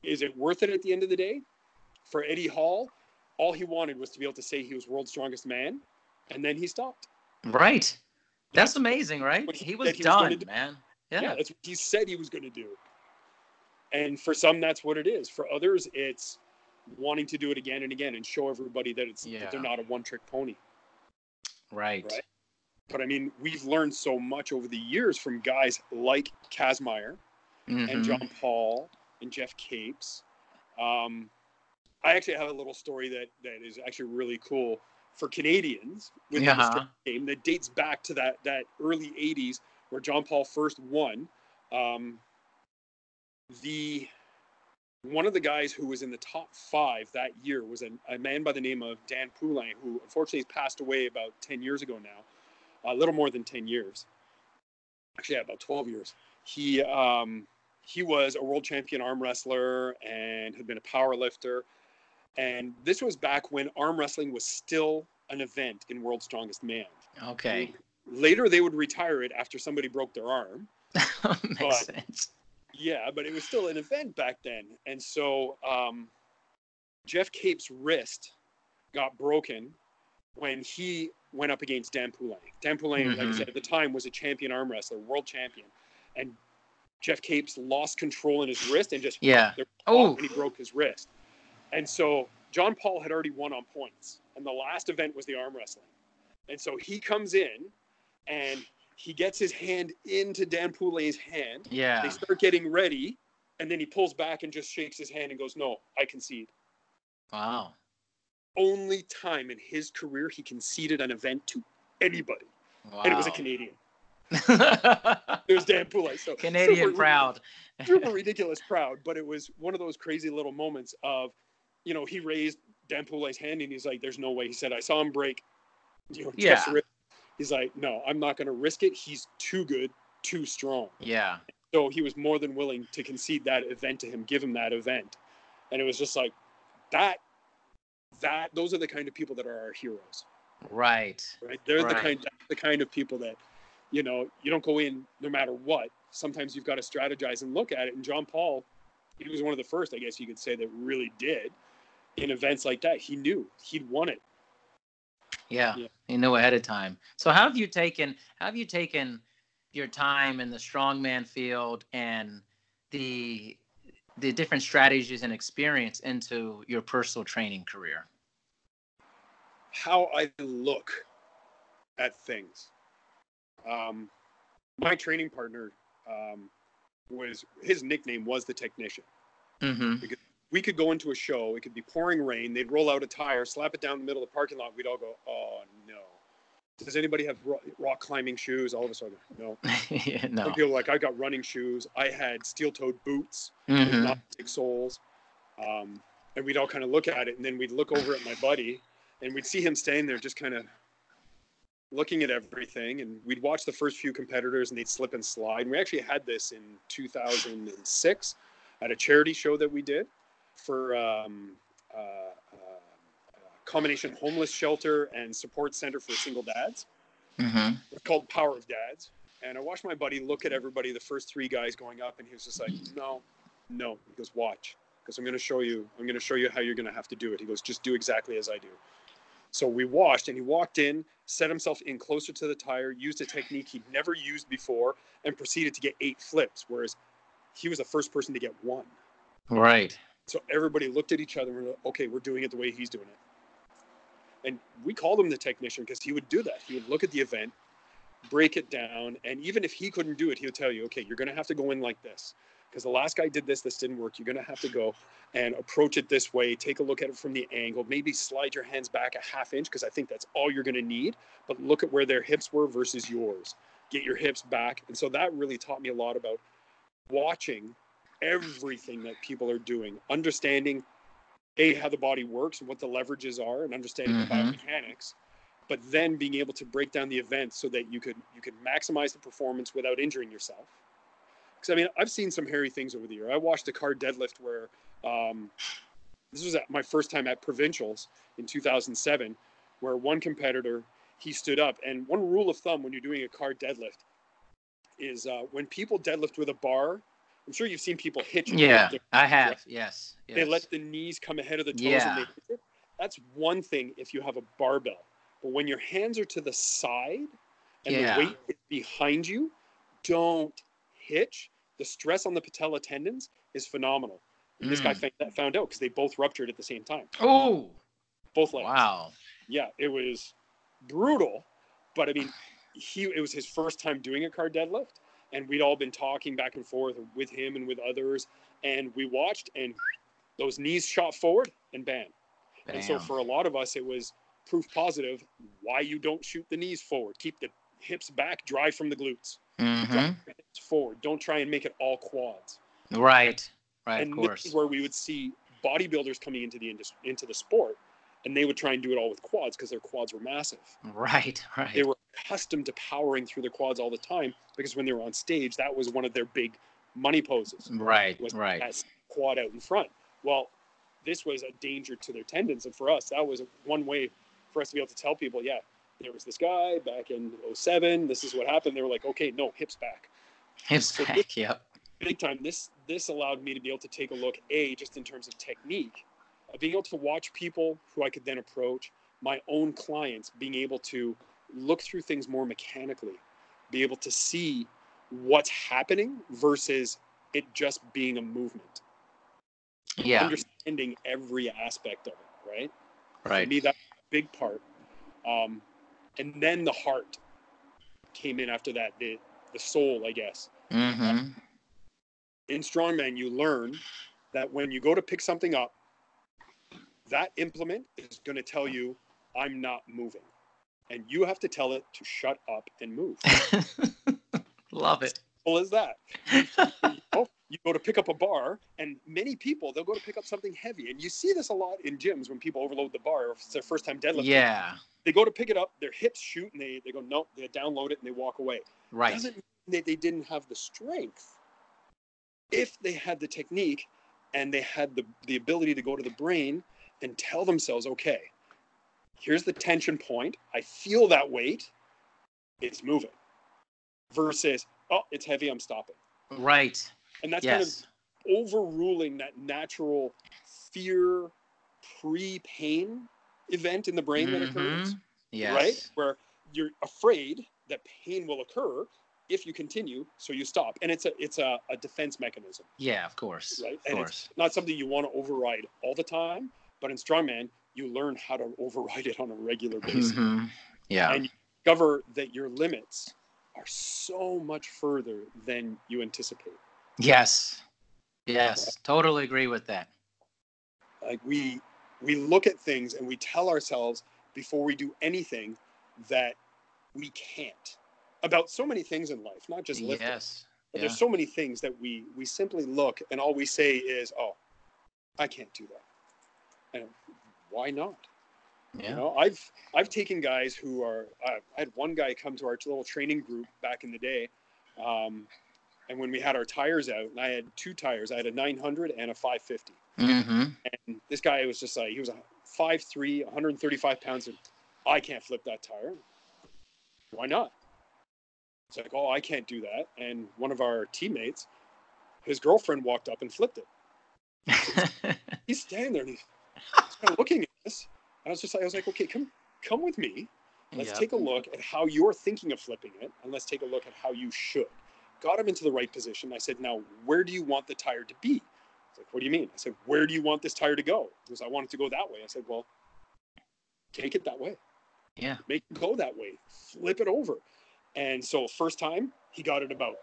is it worth it at the end of the day? For Eddie Hall, all he wanted was to be able to say he was world's strongest man, and then he stopped. Right. That's amazing, right? he He was said he was done, do. man. Yeah, Yeah. that's what he said he was going to do. And for some, that's what it is. For others, it's wanting to do it again and again and show everybody that it's that they're not a one-trick pony. Right. Right. But I mean, we've learned so much over the years from guys like Kazmaier and Mhm. John Paul and Geoff Capes. Um, I actually have a little story that that is actually really cool for Canadians with the game that dates back to that that early '80s where John Paul first won. Um, the one of the guys who was in the top five that year was a, a man by the name of Dan Poulain, who unfortunately has passed away about 10 years ago now, a little more than 10 years. Actually, yeah, about 12 years. He um, he was a world champion arm wrestler and had been a power lifter. And this was back when arm wrestling was still an event in World's Strongest Man. Okay. Later, they would retire it after somebody broke their arm. Makes But- sense. Yeah, but it was still an event back then. And so um, Geoff Cape's wrist got broken when he went up against Dan Poulain. Dan Poulain, like I Mhm. said, at the time was a champion arm wrestler, world champion. And Geoff Capes lost control in his wrist and just Yeah. Oh. and he broke his wrist. And so John Paul had already won on points. And the last event was the arm wrestling. And so he comes in and he gets his hand into Dan Poulain's hand Yeah. they start getting ready, and then he pulls back and just shakes his hand and goes, "No, I concede." Wow. Only time in his career he conceded an event to anybody, Wow. and it was a Canadian. There's Dan Poulin. So Canadian super, proud. super ridiculous, proud. But it was one of those crazy little moments of, you know, he raised Dan Poulin's hand and he's like, "There's no way." He said, "I saw him break." You know, Yeah. wrist." He's like, "No, I'm not going to risk it. He's too good, too strong." yeah. So he was more than willing to concede that event to him, give him that event. And it was just like that that those are the kind of people that are our heroes. Right. Right? They're the Right. kind the kind of people that, you know, you don't go in no matter what. Sometimes you've got to strategize and look at it. And John Paul, he was one of the first, I guess you could say, that really did in events like that. He knew he'd won it. Yeah. Yeah. You know ahead of time. So how have you taken how have you taken your time in the strongman field and the the different strategies and experience into your personal training career? how I look at things. Um, my training partner um, was his nickname was the technician. Mm-hmm. We could go into a show, it could be pouring rain, they'd roll out a tire, slap it down in the middle of the parking lot. We'd all go, "Oh no." Does anybody have rock climbing shoes? All of a sudden, no. yeah, Some no. people like I got running shoes. I had steel-toed boots with Mhm. plastic soles. Um, and we'd all kind of look at it, and then we'd look over at my buddy, and we'd see him standing there just kind of looking at everything. And we'd watch the first few competitors, and they'd slip and slide. And we actually had this in 2006 at a charity show that we did for um, uh, uh, combination homeless shelter and support center for single dads. Mhm. It's called Power of Dads. And I watched my buddy look at everybody, the first three guys going up, and he was just like, no, no. He goes, watch, because I'm going to show you, I'm going to show you how you're going to have to do it. He goes, just do exactly as I do. So we watched, and he walked in, set himself in closer to the tire, used a technique he'd never used before, and proceeded to get eight flips, whereas he was the first person to get one. Right. So everybody looked at each other and okay, we're doing it the way he's doing it. And we called him the technician because he would do that. He would look at the event, break it down, and even if he couldn't do it, he would tell you, okay, you're going to have to go in like this. Because the last guy did this, this didn't work. You're going to have to go and approach it this way, take a look at it from the angle, maybe slide your hands back a half inch because I think that's all you're going to need. But look at where their hips were versus yours. Get your hips back. And so that really taught me a lot about watching everything that people are doing, understanding a how the body works and what the leverages are, and understanding Mhm. the biomechanics, but then being able to break down the event so that you could you could maximize the performance without injuring yourself. Because I mean, I've seen some hairy things over the year. I watched a car deadlift where um, this was at my first time at provincials in 2007, where one competitor he stood up, and one rule of thumb when you're doing a car deadlift is uh, when people deadlift with a bar. I'm sure you've seen people hitch. Yeah, I have. Yes. yes. they let the knees come ahead of the toes Yeah. and they hit it. That's one thing if you have a barbell. But when your hands are to the side and Yeah. the weight is behind you, don't hitch. The stress on the patella tendons is phenomenal. And this guy Mm. found out because they both ruptured at the same time. Oh, Both legs. wow. Yeah, it was brutal. But I mean, he it was his first time doing a car deadlift. And we'd all been talking back and forth with him and with others. And we watched and those knees shot forward and bam. And so for a lot of us, it was proof positive why you don't shoot the knees forward. Keep the hips back, drive from the glutes. Mhm. The hips forward. Don't try and make it all quads. Right. Right. and of this course. is where we would see bodybuilders coming into the indus- into the sport, and they would try and do it all with quads because their quads were massive. Right. Right. They were accustomed to powering through the quads all the time because when they were on stage, that was one of their big money poses. Right, Was right. that quad out in front. Well, this was a danger to their tendons, and for us, that was one way for us to be able to tell people, yeah, there was this guy back in 07. This is what happened. They were like, okay, no, hips back. Hips So back. Yep. big time this this allowed me to be able to take a look a just in terms of technique of being able to watch people who i could then approach my own clients being able to look through things more mechanically be able to see what's happening versus it just being a movement Yeah. understanding every aspect of it right for Right. me that's a big part um, and then the heart came in after that the the soul i guess Mm-hmm. in strongman you learn that when you go to pick something up that implement is going to tell you i'm not moving and you have to tell it to shut up and move Love it. simple as that oh, you go to pick up a bar and many people they'll go to pick up something heavy and you see this a lot in gyms when people overload the bar or if it's their first time deadlifting Yeah. they go to pick it up their hips shoot and they, they go no they download it and they walk away Right. doesn't mean that they didn't have the strength. If they had the technique and they had the, the ability to go to the brain and tell themselves, okay, here's the tension point. I feel that weight. It's moving. Versus, oh, it's heavy. I'm stopping. Right. And that's Yes. kind of overruling that natural fear pre pain event in the brain that mm-hmm. occurs. Yes. right? Where you're afraid that pain will occur if you continue, so you stop. And it's a it's a, a defense mechanism, Yeah, of course. right? Of and course. it's not something you want to override all the time, but in strongman, you learn how to override it on a regular basis. Mhm. Yeah. And you discover that your limits are so much further than you anticipate. Yes. Yes. Totally agree with that. Like we we look at things and we tell ourselves before we do anything that we can't about so many things in life, not just lifting. Yes. But Yeah. there's so many things that we we simply look and all we say is, "Oh, I can't do that," and why not? You know, I've I've taken guys who are. Uh, I had one guy come to our little training group back in the day, um, and when we had our tires out, and I had two tires. I had a 900 and a 550, Mm-hmm. and this guy was just like he was a 5'3", 135 pounds, and I can't flip that tire. Why not? It's like, oh, I can't do that. And one of our teammates, his girlfriend walked up and flipped it. He's standing there and he's, he's kind of looking us. And I was just like, I was like, okay, come come with me. Let's Yep. take a look at how you're thinking of flipping it, and let's take a look at how you should. Got him into the right position. I said, now where do you want the tire to be? He's like, what do you mean? I said, where do you want this tire to go? He goes, I want it to go that way. I said, well, take it that way. Yeah. Make it go that way. Flip it over. And so first time he got it about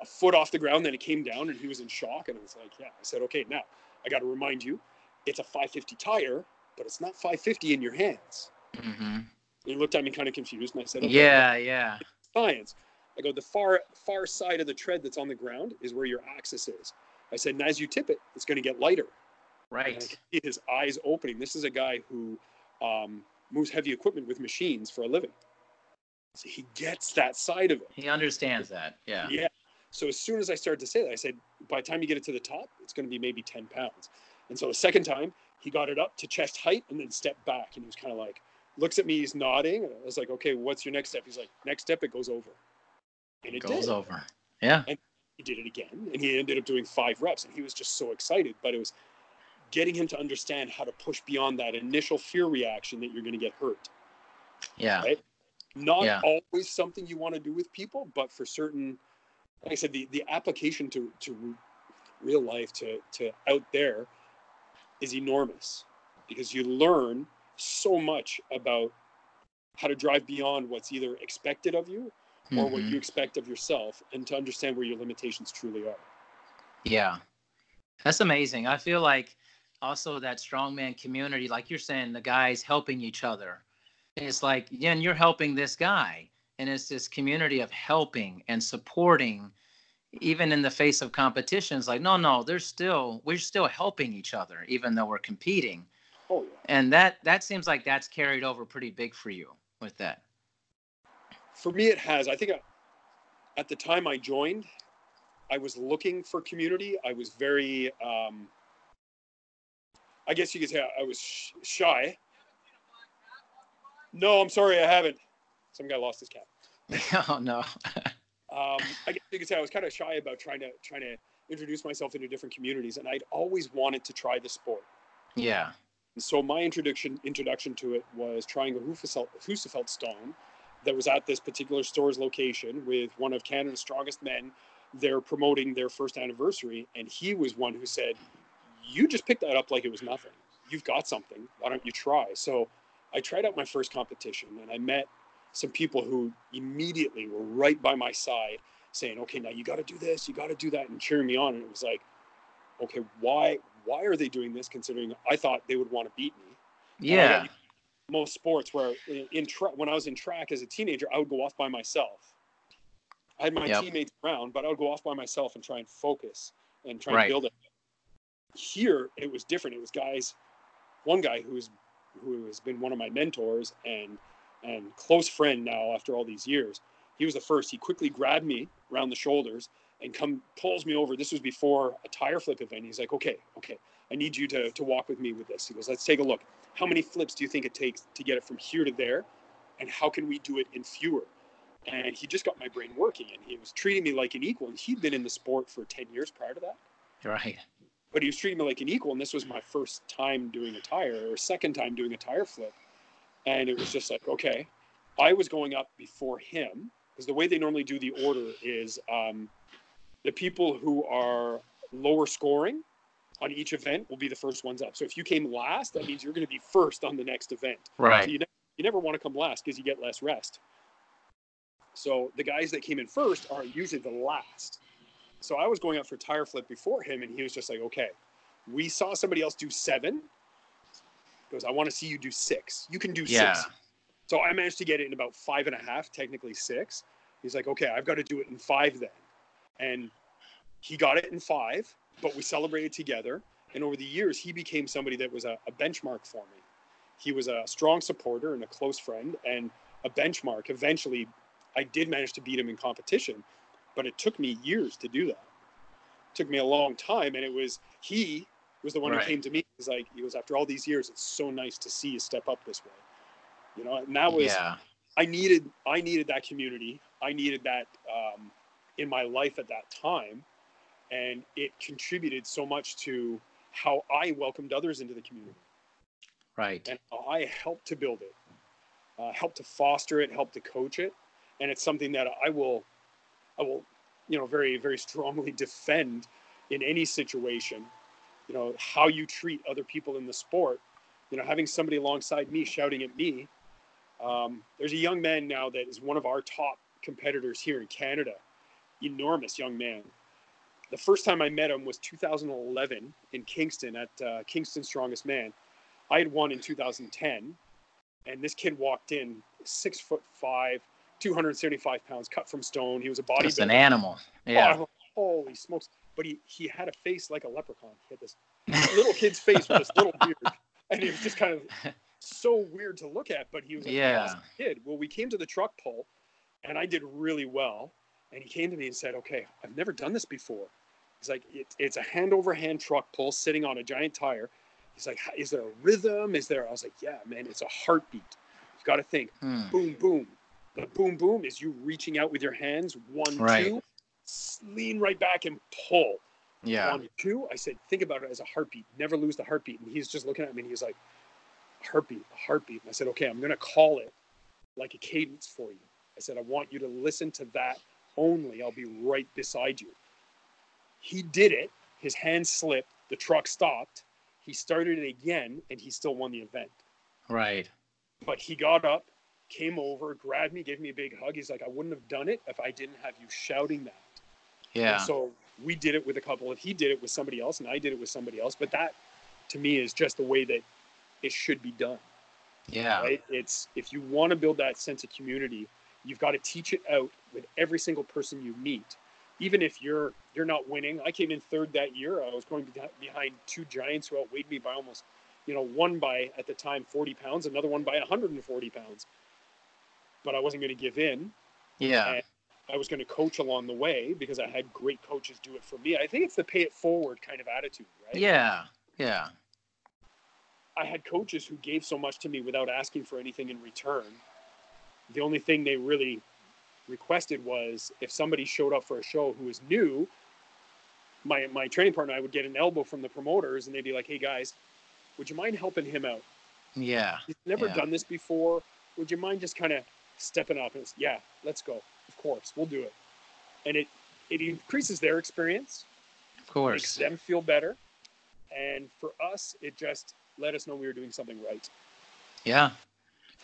a foot off the ground, then it came down and he was in shock. And I was like, yeah. I said, okay, now I got to remind you, it's a 550 tire, but it's not 550 in your hands. mm-hmm. He looked at me kind of confused, and I said, okay, Yeah. Yeah. science. I go, the far far side of the tread that's on the ground is where your axis is. I said, and as you tip it, it's going to get lighter. Right. his eyes opening. This is a guy who um, moves heavy equipment with machines for a living. So he gets that side of it. He understands that. Yeah. Yeah. So as soon as I started to say that, I said, by the time you get it to the top, it's going to be maybe 10 pounds. And so the second time, he got it up to chest height and then stepped back. And he was kind of like, looks at me, he's nodding. And I was like, okay, what's your next step? He's like, next step, it goes over. And it Goes did. over. Yeah. He did it again. And he ended up doing five reps. And he was just so excited. But it was getting him to understand how to push beyond that initial fear reaction that you're going to get hurt. Yeah. Right. Not Yeah. always something you want to do with people, but for certain, like I said, the, the application to, to real life, to, to out there is enormous because you learn so much about how to drive beyond what's either expected of you or what Mhm. you expect of yourself and to understand where your limitations truly are. Yeah. That's amazing. I feel like also that strongman community, like you're saying, the guys helping each other. It's like, yeah, and you're helping this guy. And it's this community of helping and supporting, even in the face of competitions. Like, no, no, there's still, we're still helping each other, even though we're competing. Oh, yeah. And that, that seems like that's carried over pretty big for you with that. For me, it has. I think I, at the time I joined, I was looking for community. I was very, um, I guess you could say I was sh- shy. No, I'm sorry, I haven't. Some guy lost his cat. oh no. um, I guess you could say I was kind of shy about trying to trying to introduce myself into different communities, and I'd always wanted to try the sport. yeah. And so my introduction introduction to it was trying a Husafell, Husafell stone that was at this particular store's location with one of Canada's strongest men. They're promoting their first anniversary, and he was one who said, "You just picked that up like it was nothing. You've got something. Why don't you try?" So I tried out my first competition, and I met some people who immediately were right by my side, saying, "Okay, now you got to do this, you got to do that," and cheering me on. And it was like, "Okay, why why are they doing this? Considering I thought they would want to beat me." Yeah. most sports where in, in tra- when I was in track as a teenager, I would go off by myself. I had my Yep. teammates around, but I would go off by myself and try and focus and try Right. and build it. Here, it was different. It was guys, one guy who's who has been one of my mentors and and close friend now after all these years. He was the first. He quickly grabbed me around the shoulders and come pulls me over. This was before a tire flip event. He's like, "Okay, okay, I need you to to walk with me with this." He goes, "Let's take a look. How many flips do you think it takes to get it from here to there, and how can we do it in fewer?" And he just got my brain working, and he was treating me like an equal. And he'd been in the sport for ten years prior to that, Right. but he was treating me like an equal. And this was my first time doing a tire, or second time doing a tire flip, and it was just like, okay, I was going up before him because the way they normally do the order is um, the people who are lower scoring on each event will be the first ones up. So if you came last, that means you're going to be first on the next event. So Right. you, ne- you never want to come last because you get less rest. So the guys that came in first are usually the last. So I was going up for tire flip before him, and he was just like, "Okay, we saw somebody else do seven. Goes, I want to see you do six. You can do Yeah. six. So I managed to get it in about five and a half, technically six. He's like, okay, I've got to do it in five then. And he got it in five, but we celebrated together. And over the years, he became somebody that was a, a benchmark for me. He was a strong supporter and a close friend and a benchmark. Eventually, I did manage to beat him in competition, but it took me years to do that. It took me a long time. And it was, he was the one Right. who came to me. He's like, he was after all these years, it's so nice to see you step up this way. You know, and that was, yeah. I needed I needed that community. I needed that um, in my life at that time, and it contributed so much to how I welcomed others into the community Right. and I helped to build it, uh, helped to foster it, helped to coach it, and it's something that I will, I will, you know, very very strongly defend in any situation. You know how you treat other people in the sport. You know, having somebody alongside me shouting at me. Um, there's a young man now that is one of our top competitors here in Canada. Enormous young man. The first time I met him was 2011 in Kingston at uh, Kingston Strongest Man. I had won in 2010, and this kid walked in six foot five, 275 pounds, cut from stone. He was a Just an animal. Yeah. Oh, holy smokes! But he he had a face like a leprechaun. He had this little kid's face with this little beard, and it was just kind of so weird to look at. But he was a Yeah. awesome kid. Well, we came to the truck pull, and I did really well. And he came to me and said, "Okay, I've never done this before." He's like, it, "It's a hand over hand truck pull sitting on a giant tire." He's like, "Is there a rhythm? Is there?" I was like, "Yeah, man, it's a heartbeat. You've got to think." Hmm. boom, boom. The boom, boom is you reaching out with your hands. One, Right. two, lean right back and pull. Yeah. One, two. I said, think about it as a heartbeat. Never lose the heartbeat. And he's just looking at me and he's like, heartbeat, a heartbeat. And I said, okay, I'm going to call it like a cadence for you. I said, I want you to listen to that only. I'll be right beside you. He did it. His hand slipped. The truck stopped. He started it again and he still won the event Right. but he got up, came over, grabbed me, gave me a big hug. He's like, I wouldn't have done it if I didn't have you shouting that. Yeah. And so we did it with a couple of, he did it with somebody else and I did it with somebody else. But that to me is just the way that it should be done. Yeah. Right? It's, if you want to build that sense of community, you've got to teach it out with every single person you meet. Even if you're you're not winning, I came in third that year. I was going behind two giants who outweighed me by almost, you know, one by at the time 40 pounds, another one by 140 pounds. But I wasn't going to give in. Yeah. I was going to coach along the way because I had great coaches do it for me. I think it's the pay it forward kind of attitude, right? Yeah. Yeah. I had coaches who gave so much to me without asking for anything in return. The only thing they really requested was if somebody showed up for a show who was new, my my training partner I would get an elbow from the promoters and they'd be like, "Hey guys, would you mind helping him out? Yeah. He's never Yeah. done this before. Would you mind just kind of stepping up and yeah, let's go. Course, we'll do it." And it it increases their experience, Of makes course. them feel better, and for us, it just let us know we were doing something right. Yeah.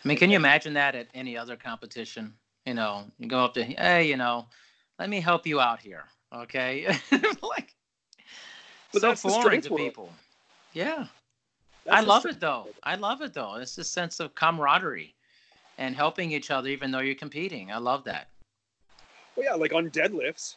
I mean, can you imagine that at any other competition? You know, you go up to, hey, you know, let me help you out here. Okay. like, But so that's foreign to people. Yeah. That's I love it though. I love it though. It's a sense of camaraderie and helping each other, even though you're competing. I love that. Well, yeah, like on deadlifts,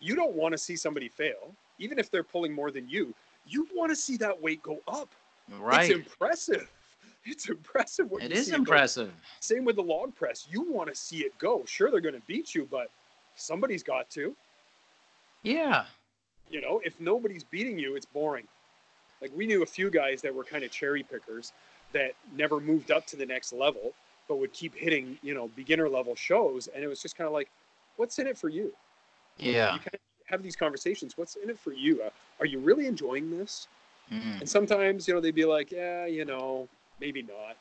you don't want to see somebody fail, even if they're pulling more than you. You want to see that weight go up. Right. It's impressive. It's impressive what It is impressive. Same with the log press. You want to see it go. Sure, they're going to beat you, but somebody's got to. Yeah. You know, if nobody's beating you, it's boring. Like we knew a few guys that were kind of cherry pickers that never moved up to the next level, but would keep hitting, you know, beginner level shows, and it was just kind of like, what's in it for you? Yeah. you kind of have these conversations. What's in it for you? Uh, are you really enjoying this? Mhm. And sometimes, you know, they'd be like, yeah, you know, maybe not.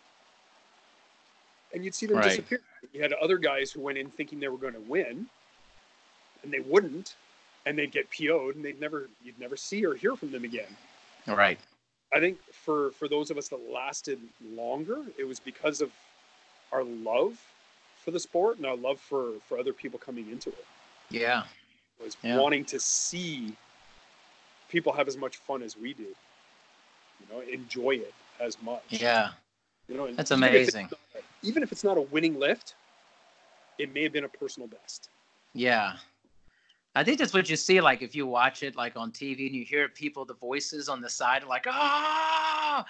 And you'd see them Right. disappear. You had other guys who went in thinking they were going to win, and they wouldn't, and they'd get PO'd, and they'd never, you'd never see or hear from them again. Right. I think for for those of us that lasted longer, it was because of our love for the sport and our love for for other people coming into it. Yeah. was Yeah. wanting to see people have as much fun as we do. You know, enjoy it as much. Yeah. You know, That's even if amazing. not even if it's not a winning lift, it may have been a personal best. Yeah. I think that's what you see, like if you watch it like on TV and you hear people, the voices on the side are like, ah,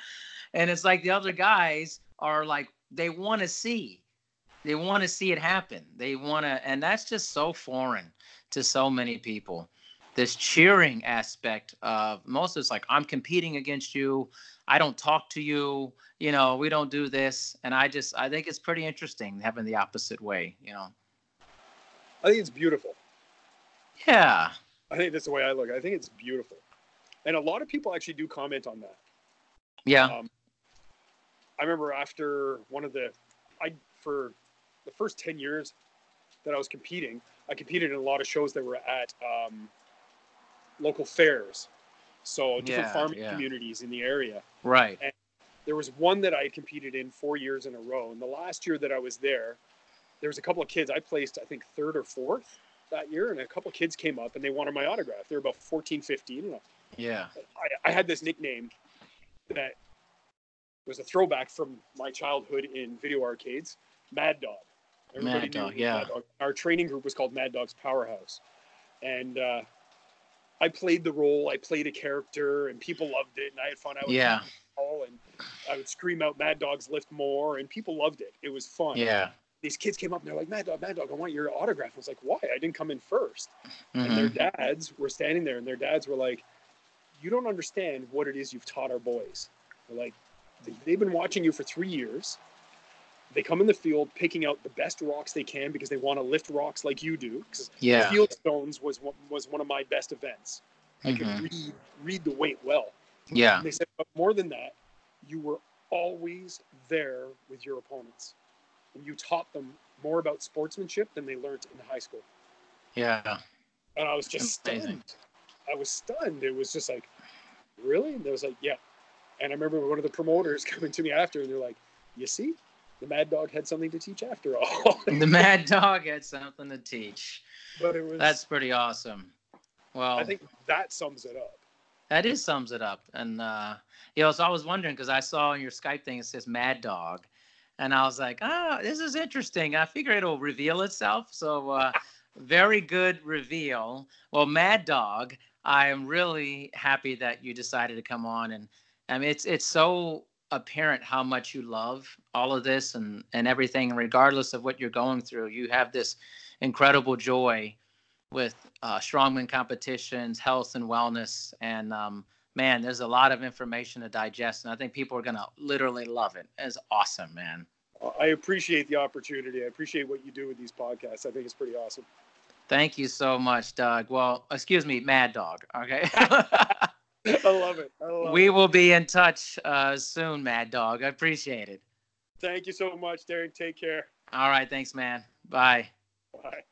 and it's like the other guys are like, they want to see, they want to see it happen. They want to, and that's just so foreign to so many people. This cheering aspect of most of it's like, I'm competing against you. I don't talk to you. You know, we don't do this. And I just, I think it's pretty interesting having the opposite way, you know? I think it's beautiful. Yeah. I think that's the way I look. I think it's beautiful. And a lot of people actually do comment on that. Yeah. Um, I remember after one of the, I for the first ten years that I was competing, I competed in a lot of shows that were at um, local fairs, so different Yeah, farming yeah. communities in the area. Right. There was one that I had competed in four years in a row, and the last year that I was there, there was a couple of kids. I placed, I think, third or fourth that year, and a couple of kids came up and they wanted my autograph. They were about 14, 15. And Yeah. I, I had this nickname that was a throwback from my childhood in video arcades, Mad Dog. Mad Dog, yeah. Mad Dog. Our training group was called Mad Dog's Powerhouse, and uh, I played the role. I played a character, and people loved it, and I had fun. I would Yeah. call and I would scream out "Mad Dogs lift more," and people loved it. It was fun. Yeah. These kids came up and they're like, "Mad Dog, Mad Dog, I want your autograph." I was like, "Why? I didn't come in first. and their Mhm. dads were standing there and their dads were like you don't understand what it is you've taught our boys they're like they've been watching you for three years they come in the field picking out the best rocks they can because they want to lift rocks like you do because Yeah. field stones was one, was one of my best events i could Mhm. read read the weight well Yeah. and they said but more than that you were always there with your opponents and you taught them more about sportsmanship than they learned in high school Yeah. and I was just Amazing. stunned. I was stunned. It was just like, really? And they was like, yeah. And I remember one of the promoters coming to me after, and they're like, you see, the Mad Dog had something to teach after all. The mad dog had something to teach. but it was. That's pretty awesome. Well, I think that sums it up. that is sums it up. And uh, you know, so I was wondering because I saw on your Skype thing it says Mad Dog, and I was like, ah, this is interesting. I figure it'll reveal itself. So uh, very good reveal. Well, Mad Dog, I am really happy that you decided to come on, and I mean, it's it's so apparent how much you love all of this and and everything. And regardless of what you're going through, you have this incredible joy with uh, strongman competitions, health and wellness, and um, man, there's a lot of information to digest, and I think people are gonna literally love it. It's awesome, man. I appreciate the opportunity. I appreciate what you do with these podcasts. I think it's pretty awesome. Thank you so much, Doug. Well, excuse me, Mad Dog. Okay. I love it. I love we it. will be in touch uh, soon, Mad Dog. I appreciate it. Thank you so much, Derek. Take care. All right. Thanks, man. Bye. Bye.